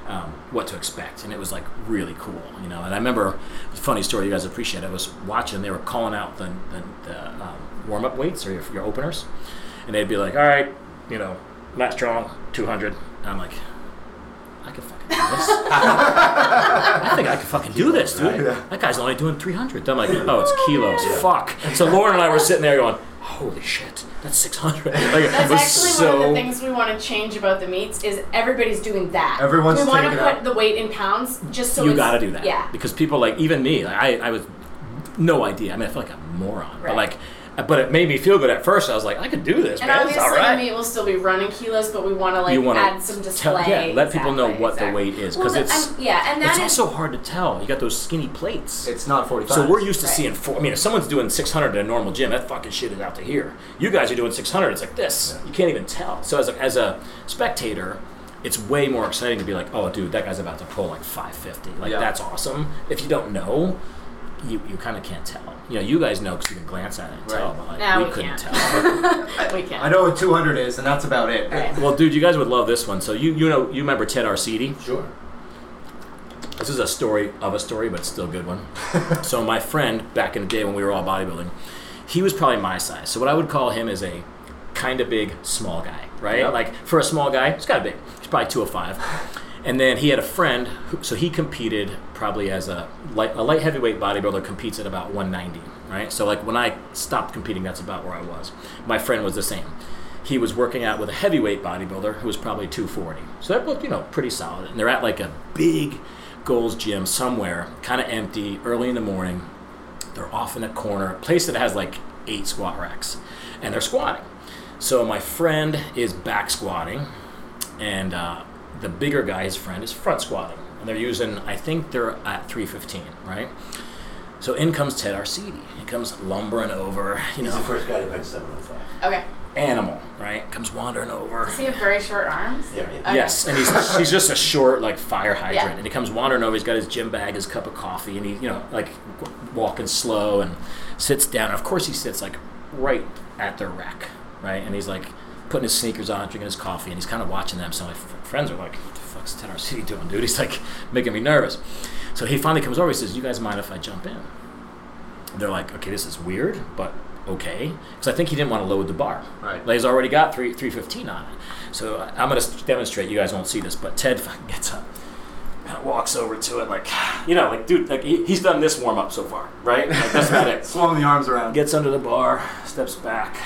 Um, what to expect, and it was like really cool, you know. And I remember funny story you guys appreciate. It, I was watching; they were calling out the the, the um, warm up weights or your, your openers, and they'd be like, "All right, you know, Matt Strong, 200." And I'm like, I could fucking do this. I think I could fucking do this, dude. That guy's only doing 300. I'm like, oh, it's kilos. Fuck. So Lauren and I were sitting there going, holy shit, that's 600. Like, it That's was actually so, one of the things we want to change about the meets is everybody's doing that. Everyone's we want to put out- the weight in pounds just so you got to do that. Yeah. Because people like even me, like I, I was no idea. I mean, I feel like a moron, but like, but it made me feel good at first. I was like, I could do this, And man. It's obviously all the right. meet will still be running kilos, but we want to like you want to add some display. yeah, let people know Exactly, what the weight is because the- it's I'm- yeah, and that it's is- also hard to tell. You got those skinny plates. It's not 45. So we're used to Right. seeing four. I mean, if someone's doing 600 in a normal gym, that fucking shit is out to here. You guys are doing 600. It's like this. You can't even tell. So as a, as a spectator, it's way more exciting to be like, oh, dude, that guy's about to pull like 550. Like Yeah. that's awesome. If you don't know, you, you kind of can't tell. You know, you guys know because you can glance at it and tell, but like, No, we, we couldn't can't. tell. we can. I know what 200 is, and that's about it. Right. well, dude, you guys would love this one. So you you know you remember Ted Arcidi? Sure. This is a story of a story, but still a good one. so my friend back in the day when we were all bodybuilding, he was probably my size. So what I would call him is a kind of big small guy, right? Yep. Like for a small guy, he's kind of big. He's probably 205. And then he had a friend, who, so he competed probably as a light, a light heavyweight bodybuilder competes at about 190, right? So like when I stopped competing, that's about where I was. My friend was the same. He was working out with a heavyweight bodybuilder who was probably 240. So that looked, you know, pretty solid. And they're at like a big Gold's Gym somewhere, kind of empty, early in the morning. They're off in a corner, a place that has like eight squat racks, and they're squatting. So my friend is back squatting, and uh, the bigger guy, his friend, is front squatting, and they're using. I think they're at 315, right? So in comes Ted Arcidi. He comes lumbering over, you He's the know, first guy to bench 705. okay. animal, right? Comes wandering over. Does he have very short arms? Yeah, yeah. Okay. Yes, and he's he's just a short like fire hydrant, Yeah. and he comes wandering over. He's got his gym bag, his cup of coffee, and he you know like walking slow and sits down. And Of course, he sits like right at their rack, right, and he's like putting his sneakers on, drinking his coffee, and he's kind of watching them. So my f- friends are like, "What the fuck's Ted Arcidi doing, dude?" He's like making me nervous. So he finally comes over. He says, "You guys mind if I jump in?" They're like, "Okay, this is weird, but." Okay, because I think he didn't want to load the bar. Right. Like he's already got three three fifteen on it. So I'm gonna demonstrate. You guys won't see this, but Ted fucking gets up, walks over to it, like you know, like dude, like he, he's done this warm up so far, right? Like, that's about it. Swung the arms around. Gets under the bar, steps back,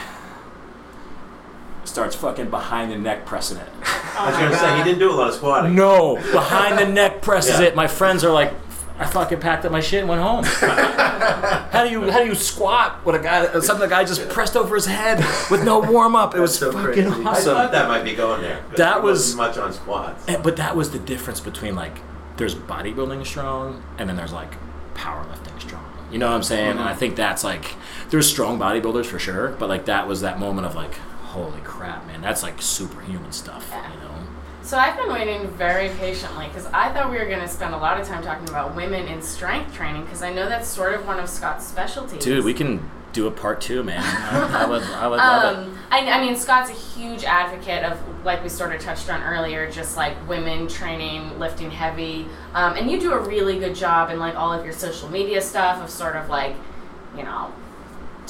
starts fucking behind the neck pressing it. I was gonna say he didn't do a lot of squatting. No, behind the neck presses Yeah. it. My friends are like, I fucking packed up my shit and went home. how do you how do you squat with a guy that- something the guy just pressed over his head with no warm up? It was so fucking crazy. I awesome. thought that might be going there. That was- wasn't much on squats. And- but that was the difference between like there's bodybuilding strong and then there's like powerlifting strong. You know what I'm saying? And I mm-hmm. think that's like there's strong bodybuilders for sure, but like that was that moment of like holy crap, man, that's like superhuman stuff. Yeah. You know? So I've been waiting very patiently because I thought we were going to spend a lot of time talking about women in strength training because I know that's sort of one of Scott's specialties. Dude, we can do a part two, man. I, I would, I would love it. Um, I, I mean, Scott's a huge advocate of, like we sort of touched on earlier, just like women training, lifting heavy. Um, and you do a really good job in like all of your social media stuff of sort of like, you know,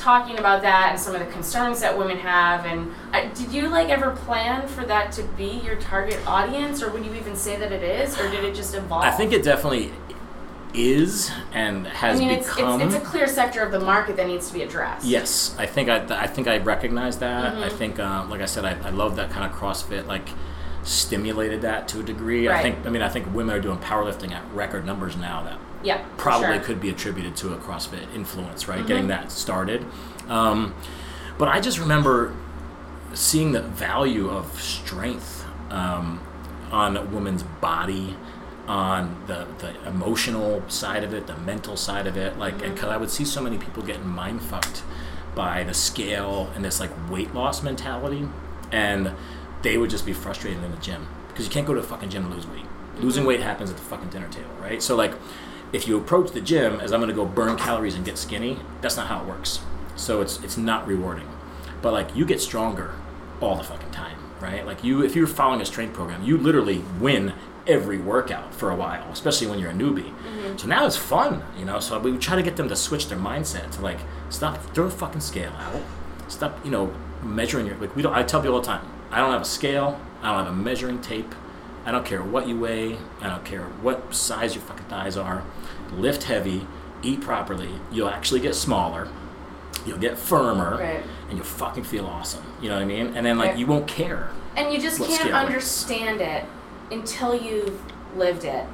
talking about that and some of the concerns that women have. And uh, did you like ever plan for that to be your target audience, or would you even say that it is, or did it just evolve? I think it definitely is and has I mean, it's, become. it's, it's a clear sector of the market that needs to be addressed. Yes, I think I, I think I recognize that. I Mhm. think, uh, like I said, I, I love that kind of CrossFit like stimulated that to a degree. I think, I mean, I think women are doing powerlifting at record numbers now that Yeah. probably sure. could be attributed to a CrossFit influence, right? Mhm. Getting that started. Um, but I just remember seeing the value of strength um, on a woman's body, on the, the emotional side of it, the mental side of it. Like, because I would see so many people getting mind fucked by the scale and this like weight loss mentality, and they would just be frustrated in the gym because you can't go to the fucking gym and lose weight. Losing weight happens at the fucking dinner table, right? So like, if you approach the gym as I'm going to go burn calories and get skinny, that's not how it works. So it's it's not rewarding. But like you get stronger all the fucking time, right? Like you if you're following a strength program, you literally win every workout for a while, especially when you're a newbie. Mm-hmm. So now it's fun, you know. So we try to get them to switch their mindset to like stop throw the fucking scale out. Stop, you know, measuring your like we don't I tell people all the time, I don't have a scale, I don't have a measuring tape. I don't care what you weigh. I don't care what size your fucking thighs are. Lift heavy, eat properly. You'll actually get smaller. You'll get firmer, Right. and you'll fucking feel awesome. You know what I mean? And then like Right. you won't care. And you just can't scale is? understand it until you've lived it.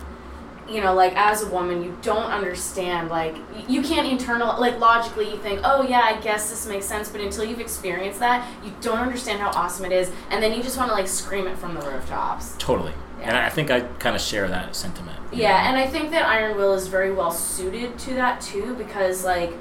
You know, like as a woman, you don't understand. Like you can't internal, like logically, you think, oh yeah, I guess this makes sense. But until you've experienced that, you don't understand how awesome it is, and then you just want to like scream it from the rooftops. Totally. And I think I kind of share that sentiment. Yeah, know? and I think that Iron Will is very well suited to that too because like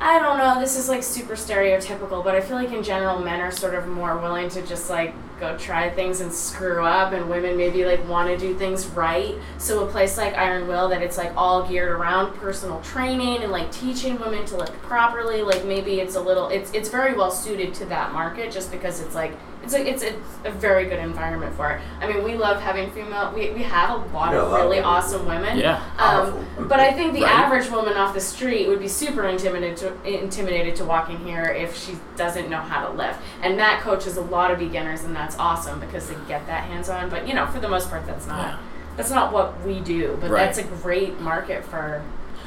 I don't know, this is like super stereotypical, but I feel like in general men are sort of more willing to just like go try things and screw up and women maybe like want to do things right. So a place like Iron Will that it's like all geared around personal training and like teaching women to lift properly, like maybe it's a little it's it's very well suited to that market just because it's like it's a, it's, it's a very good environment for it. I mean, we love having female. We, we have a lot Yeah, a of lot of really women. awesome women. Yeah. Um, but I think the Right. average woman off the street would be super intimidated to, intimidated to walk in here if she doesn't know how to lift. And that coaches a lot of beginners, and that's awesome because they get that hands on. But you know, for the most part, that's not Yeah. that's not what we do. But Right. that's a great market for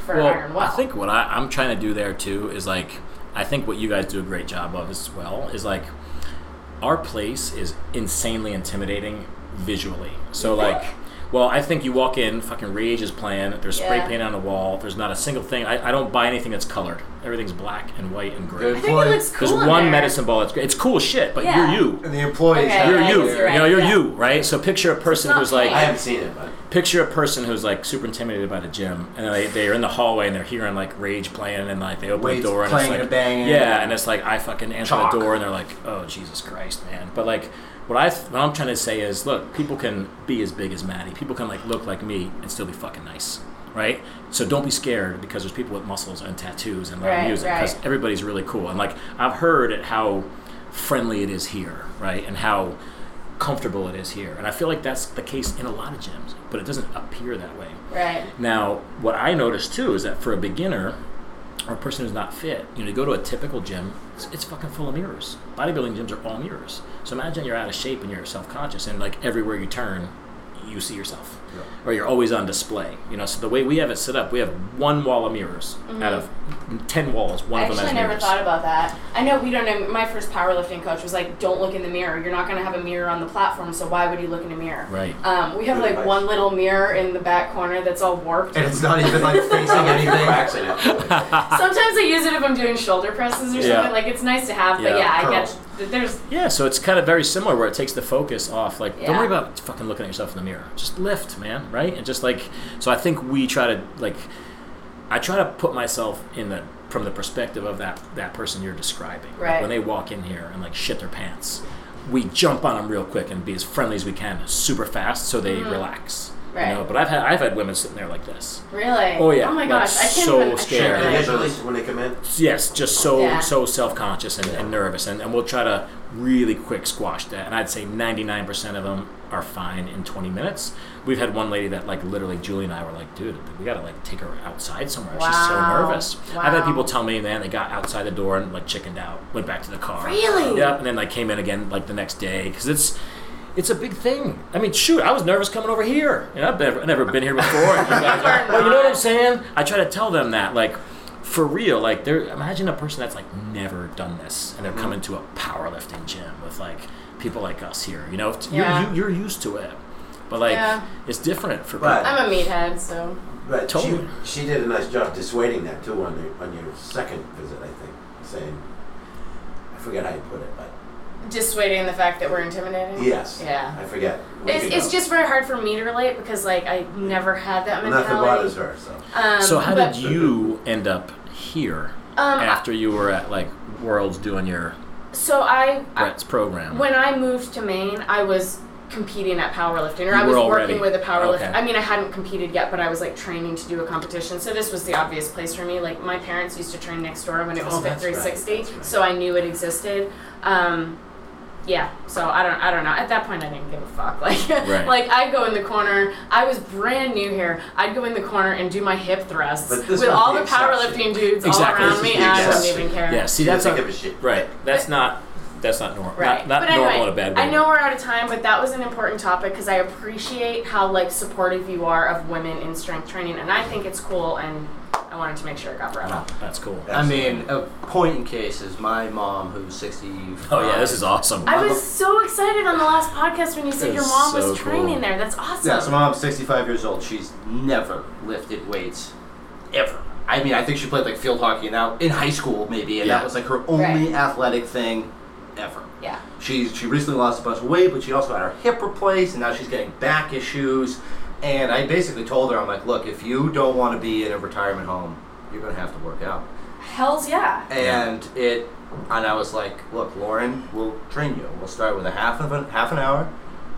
for well, Iron Will. I think what I, I'm trying to do there too is like, I think what you guys do a great job of as well is like, our place is insanely intimidating visually. So like, well, I think you walk in, fucking Rage is playing. There's spray Yeah. paint on the wall. There's not a single thing. I, I don't buy anything that's colored. Everything's black and white and gray. Good I think it looks cool. There's in one there. medicine ball that's great. It's cool as shit, but Yeah. you're you. And the employees Okay, You're yeah, you. you're right, you know, you're yeah. you, right? So picture a person who's like, I haven't seen it, but picture a person who's like super intimidated by the gym, and they they're in the hallway and they're hearing like Rage playing, and like they open Weights the door and playing it's like and banging. yeah, and it's like I fucking answer Chalk. the door and they're like, oh Jesus Christ, man. But like what I what I'm trying to say is, look, people can be as big as Matty. People can like look like me and still be fucking nice. Right, so don't be scared because there's people with muscles and tattoos and loud Right, music because right. everybody's really cool. And like I've heard at how friendly it is here, right, and how comfortable it is here. And I feel like that's the case in a lot of gyms, but it doesn't appear that way. Right. Now, what I noticed too is that for a beginner or a person who's not fit, you know, to go to a typical gym, it's, it's fucking full of mirrors. Bodybuilding gyms are all mirrors. So imagine you're out of shape and you're self-conscious, and like everywhere you turn, you see yourself, or you're always on display. You know, so the way we have it set up, we have one wall of mirrors out of ten walls. One I of them actually has never mirrors. thought about that. I know we don't know. My first powerlifting coach was like, "Don't look in the mirror. You're not going to have a mirror on the platform, so why would you look in a mirror?" Right. Um, we have Good like advice. one little mirror in the back corner that's all warped. And it's not even like facing anything. cracks in. Sometimes I use it if I'm doing shoulder presses or Yeah. something. Like it's nice to have, Yeah. but yeah, I get there's Yeah, so it's kind of very similar where it takes the focus off. Like, don't worry about fucking looking at yourself in the mirror. Just lift, man, right? And just like, so I think we try to like, I try to put myself in the from the perspective of that that person you're describing. Like, Right. when they walk in here and like shit their pants, we jump on them real quick and be as friendly as we can, super fast, so they mm-hmm. relax. You know, but I've had I've had women sitting there like this. really. Oh, yeah, Oh my like, gosh, I can't so even. I scared. can't Initially, when they come in, Yes, just so Yeah. so self conscious and, and nervous, and, and we'll try to really quick squash that. And I'd say ninety nine percent of them are fine in twenty minutes. We've had one lady that like literally Julie and I were like, dude, we gotta like take her outside somewhere. She's so Wow. nervous. I've had people tell me, man, they got outside the door and like chickened out, went back to the car. Really? Yep, and then like came in again like the next day because it's. It's a big thing. I mean, shoot, I was nervous coming over here. You know, I've never, never been here before. And you guys are- well, you know what I'm saying? I try to tell them that, like, for real, like, they're, Imagine a person that's like never done this, and they're Mm-hmm. coming to a powerlifting gym with like people like us here. You know, Yeah. you're, you, you're used to it, but like, Yeah. it's different for But- I'm a meathead, so but Totally. she, she did a nice job dissuading that too on the, on your second visit, I think, saying, I forget how you put it, but dissuading the fact that we're intimidating. yes, Yeah. I forget. Week It's, it's just very hard for me to relate because like I never had that mentality. nothing bothers her. So Um, so how but, did you end up here Um, after you were at like Worlds doing your So I, I Bret's program? when I moved to Maine, I was competing at powerlifting, or You I was already- working with a powerlifter. okay. I mean, I hadn't competed yet, but I was like training to do a competition. So this was the obvious place for me. Like my parents used to train next door when it was Oh, Fit that's right, 360, right. so I knew it existed. Um, yeah, so I don't, I don't know. At that point, I didn't give a fuck. Like, Right. like I'd go in the corner. I was brand new here. I'd go in the corner and do my hip thrusts with all the the powerlifting dudes Exactly. all around me, and I wouldn't exception. even care. Yeah, see, that's doesn't not, give a shit. right. That's not that's not normal. Right. Not, not but anyway, normal in a bad way. I know we're out of time, but that was an important topic because I appreciate how like supportive you are of women in strength training, and I think it's cool, and I wanted to make sure it got brought Wow, up. that's cool. I mean, a point in case is my mom, who's 60. Oh yeah, this is awesome. I was so excited on the last podcast when you said your was mom so was training cool. there. That's awesome. Yeah, so my mom's 65 years old. She's never lifted weights, ever. I mean, I think she played like field hockey now in high school, maybe, and Yeah. that was like her only Right. athletic thing ever. yeah. She she recently lost a bunch of weight, but she also had her hip replaced, and now she's getting back issues. And I basically told her, I'm like, look, if you don't want to be in a retirement home, you're gonna have to work out. Hell's yeah. And it, and I was like, look, Lauren, we'll train you. We'll start with a half of an half an hour,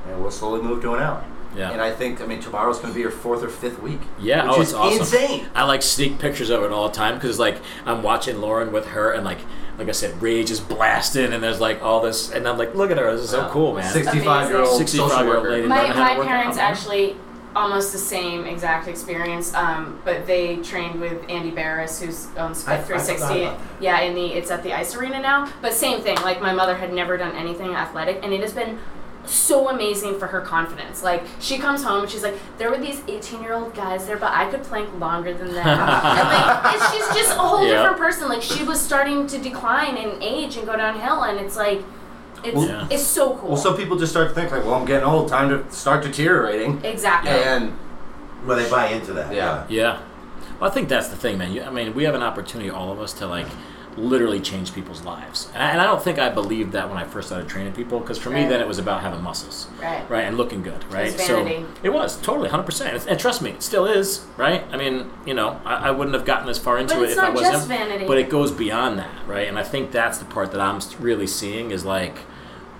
and we'll slowly move to an hour. Yeah. And I think, I mean, tomorrow's going to be your fourth or fifth week. Yeah, which oh, is it's awesome. insane. I like sneak pictures of it all the time because like I'm watching Lauren with her and like like I said, rage is blasting and there's like all this and I'm like, look at her, this is so cool, man. 65 year old 65 social year old worker. lady. My, learning how to my parents actually almost the same exact experience, um, but they trained with Andy Barris, who's owns Fit 360. Yeah, in the it's at the ice arena now. But same thing. Like my mother had never done anything athletic, and it has been so amazing for her confidence. Like she comes home and she's like, there were these 18 year old guys there, but I could plank longer than them. and like she's just a whole Yeah. different person. Like she was starting to decline in age and go downhill, and it's like. It's, Well- Yeah. it's so cool. Well, some people just start to think, like, well, I'm getting old, time to start deteriorating. exactly. And Well, they buy into that. Yeah. Yeah. Well, I think that's the thing, man. You, I mean, we have an opportunity, all of us, to like literally change people's lives. And I, don't think I believed that when I first started training people, because for me, then it was about having muscles, Right. right, and looking good, right. so it was totally 100. percent And trust me, it still is, right. I mean, you know, I, I wouldn't have gotten this far into it if I wasn't. just vanity. But it goes beyond that, right? And I think that's the part that I'm really seeing is like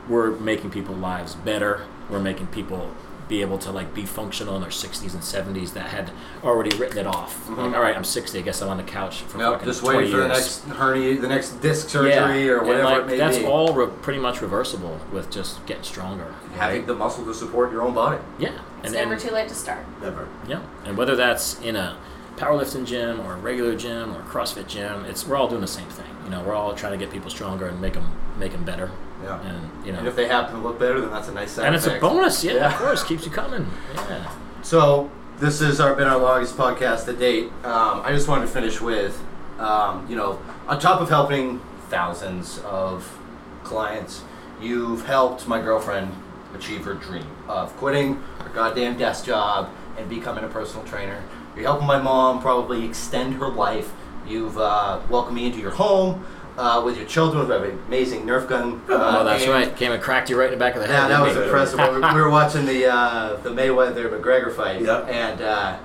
we're making people's lives better. We're making people be able to like be functional in their 60s and 70s that had already written it off. Like, mm-hmm. all right, I'm 60. I guess I'm on the couch for Yep, fucking just 20 waiting for the years. next hernia, the next disc yeah. surgery, or And, whatever like, it may that's be. That's all re- pretty much reversible with just getting stronger. Having the muscle to support your own body. Yeah, It's and, never and too late to start. Never. yeah, and whether that's in a powerlifting gym or a regular gym or a CrossFit gym, it's we're all doing the same thing. You know, we're all trying to get people stronger and make them make them better. Yeah. And you know, And if they happen to look better, then that's a nice side and it's a bonus. Yeah, Yeah. of course, keeps you coming. Yeah. So this has our, been our longest podcast to date. Um, I just wanted to finish with, um, you know, on top of helping thousands of clients, you've helped my girlfriend achieve her dream of quitting her goddamn desk job and becoming a personal trainer. You're helping my mom probably extend her life. You've uh, welcomed me into your home. Uh, with your children, we have an amazing Nerf gun. Uh, Oh, that's aimed right. Came and cracked you right in the back of the head. yeah, that was impressive. we, were, we were watching the uh, the Mayweather McGregor fight, Yep. and uh,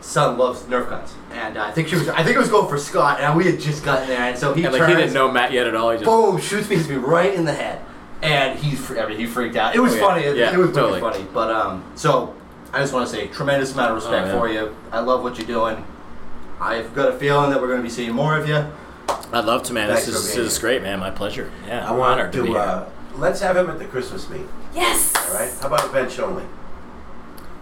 son loves Nerf guns, and uh, I think she was I think it was going for Scott, and we had just gotten there, and so he And like turns, he didn't know Matt yet at all. He just boom, shoots me, hits me right in the head, and he I mean, he freaked out. It was Oh, yeah. funny. It, Yeah, it was totally. really funny, but um, so I just want to say tremendous amount of respect Oh, yeah. for you. I love what you're doing. I've got a feeling that we're going to be seeing more of you. I'd love to, man. This Thanks for is, this is great, man. My pleasure. Yeah, I I'm want honored to, be to. here. Uh, let's have him at the Christmas meet. Yes. All right. How about a bench only?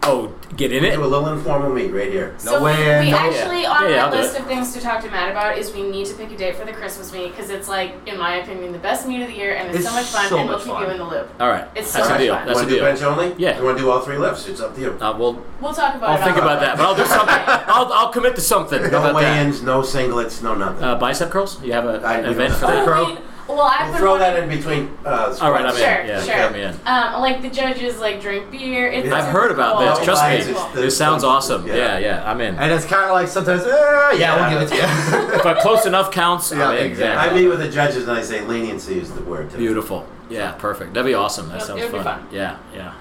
Oh, get in it. Do a little informal meet right here. So way in, we no- actually Yeah. on Yeah, yeah, I'll our list it. of things to talk to Matt about is we need to pick a date for the Christmas meet because it's like, in my opinion, the best meet of the year and it's, It's so much fun so and we'll keep fun. you in the loop. All right, It's that's so a much deal. fun. That's want a to do deal. bench only? Yeah. You want to do all three lifts? It's up to you. Uh, we'll, We'll talk about I'll it. think about that, but I'll do something. I'll, I'll commit to something. No about weigh-ins, no singlets, no nothing. Uh, bicep curls? You have a, I an event for that? Curl. Wait. Well, I've been throw wanting- that in between. Uh, All right, I'm squats. Sure, in. Yeah, sure. count me in. Um, like the judges like drink beer. It's I've super heard about cool. this. Trust me. It's It's the- This sounds awesome. Yeah. Yeah, yeah, I'm in. And it's kind of like sometimes, eh, yeah, Yeah. we'll give it to you. but close enough counts, Yeah, I'm in. exactly. I meet with the judges and I say leniency is the word. To Beautiful. Yeah, perfect. That'd be awesome. That It- sounds it would be fun. fun. Yeah, yeah.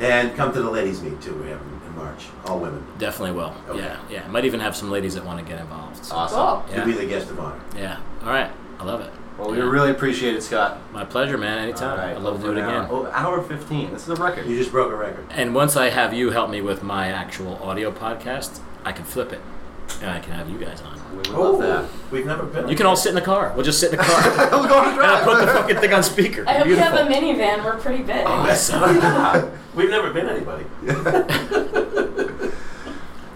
And come to the ladies' meet too. We have in in March. All women. Definitely will. Okay. Yeah, yeah. Might even have some ladies that want to get involved. So, Awesome. Cool. You'll yeah. be the guest of honor. yeah. All right. I love it. Well, we really appreciate it, Scott. My pleasure, man. Anytime. All right, I'd love to do it an again. hour. Oh, hour 15. This is a record. You just broke a record. And once I have you help me with my actual audio podcast, I can flip it, and I can have you guys on. We would love that. We've never been. You can all sit in the car. We'll just sit in the car. We'll go on a and I'll drive. put the fucking thing on speaker. I hope you have a Beautiful. minivan. We're pretty big. Awesome. We've never been anybody.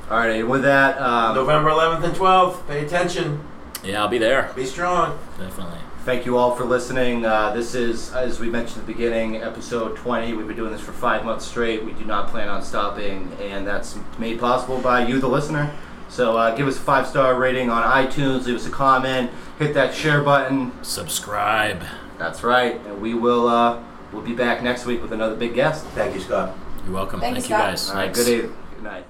All right, and with that, um, November 11th and 12th. Pay attention. Yeah, I'll be there. Be strong. Definitely. Thank you all for listening. Uh, this is, as we mentioned at the beginning, episode 20. We've been doing this for five months straight. We do not plan on stopping, and that's made possible by you, the listener. So uh, give us a five star rating on iTunes, leave us a comment, hit that share button. Subscribe. That's right, and we will uh, we'll be back next week with another big guest. Thank you, Scott. You're welcome. Thank you, Thank you Scott. guys. All right, Thanks. good evening. Good night.